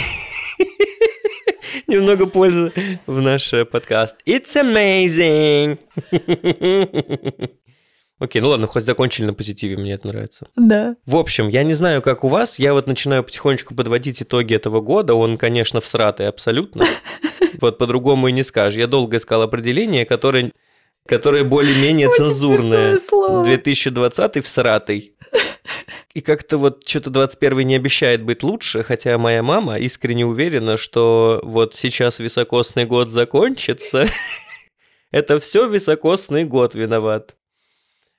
[SPEAKER 1] Немного пользы в наш э, подкаст. It's amazing. Окей, ну ладно, хоть закончили на позитиве, мне это нравится.
[SPEAKER 2] Да.
[SPEAKER 1] В общем, я не знаю, как у вас, я вот начинаю потихонечку подводить итоги этого года. Он, конечно, всратый абсолютно. Вот по-другому и не скажешь. Я долго искал определение, которое, которое более-менее цензурное.
[SPEAKER 2] смешное слово.
[SPEAKER 1] 2020 всратый. И как-то вот что-то 21 не обещает быть лучше, хотя моя мама искренне уверена, что вот сейчас високосный год закончится. Это все високосный год виноват.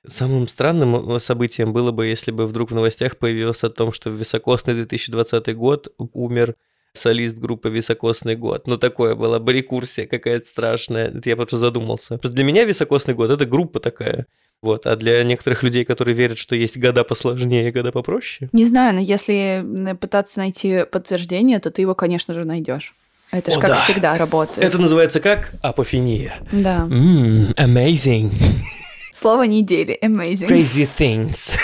[SPEAKER 1] Самым странным э, событием было бы, если бы вдруг в новостях появилось о том, что в високосный 2020 год умер солист группы «Високосный год». Ну, такое было бы рекурсия какая-то страшная. Это я просто задумался. Просто для меня «Високосный год» — это группа такая. Вот. А для некоторых людей, которые верят, что есть года посложнее года попроще,
[SPEAKER 2] Не знаю, но если м, пытаться найти подтверждение, то ты его, конечно же, найдешь. Это же как
[SPEAKER 1] да.
[SPEAKER 2] всегда работает.
[SPEAKER 1] это называется как? Апофения.
[SPEAKER 2] Да.
[SPEAKER 1] Mmm, amazing.
[SPEAKER 2] Слово недели. Amazing.
[SPEAKER 1] Crazy things.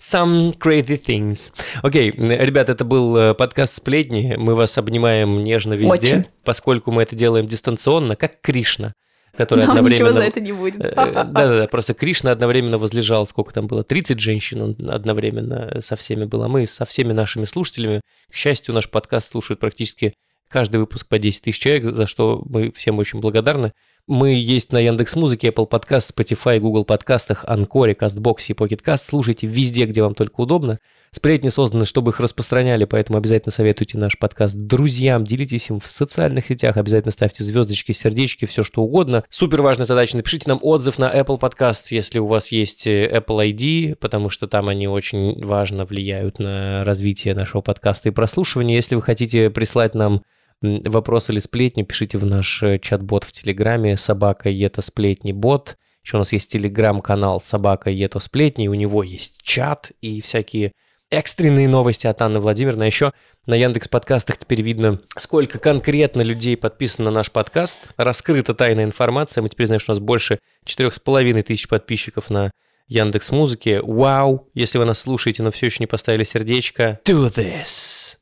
[SPEAKER 1] Some crazy things. Окей, ребят, это был э, подкаст «Сплетни». Мы вас обнимаем нежно везде,
[SPEAKER 2] Очень.
[SPEAKER 1] поскольку мы это делаем дистанционно, как Кришна, который
[SPEAKER 2] Нам
[SPEAKER 1] одновременно...
[SPEAKER 2] ничего за это не будет.
[SPEAKER 1] Э, Да-да-да, просто Кришна одновременно возлежал, сколько там было, 30 женщин он одновременно со всеми был, а мы со всеми нашими слушателями. К счастью, наш подкаст слушают практически каждый выпуск по 10 тысяч человек, за что мы всем очень благодарны. Мы есть на Яндекс Музыке, Apple Podcast, Spotify, Google подкастах, Анкоре, Кастбоксе и Pocket Cast. Слушайте везде, где вам только удобно. Сплетни созданы, чтобы их распространяли, поэтому обязательно советуйте наш подкаст друзьям, делитесь им в социальных сетях, обязательно ставьте звездочки, сердечки, все что угодно. Супер важная задача, напишите нам отзыв на Apple Podcasts, если у вас есть э, Apple ID, потому что там они очень важно влияют на развитие нашего подкаста и прослушивания. Если вы хотите прислать нам вопрос или сплетни, пишите в наш э, чат-бот в Телеграме собака ета сплетни бот. Еще у нас есть телеграм-канал собака ето сплетни, у него есть чат и всякие экстренные новости от Анны Владимировны. А еще на Яндекс подкастах теперь видно, сколько конкретно людей подписано на наш подкаст. Раскрыта тайная информация. Мы теперь знаем, что у нас больше 4,5 тысяч подписчиков на Яндекс Музыке. Вау! Если вы нас слушаете, но все еще не поставили сердечко, do this!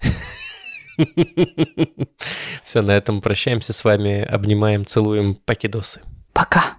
[SPEAKER 1] Все, на этом прощаемся с вами, обнимаем, целуем, покидосы.
[SPEAKER 2] Пока.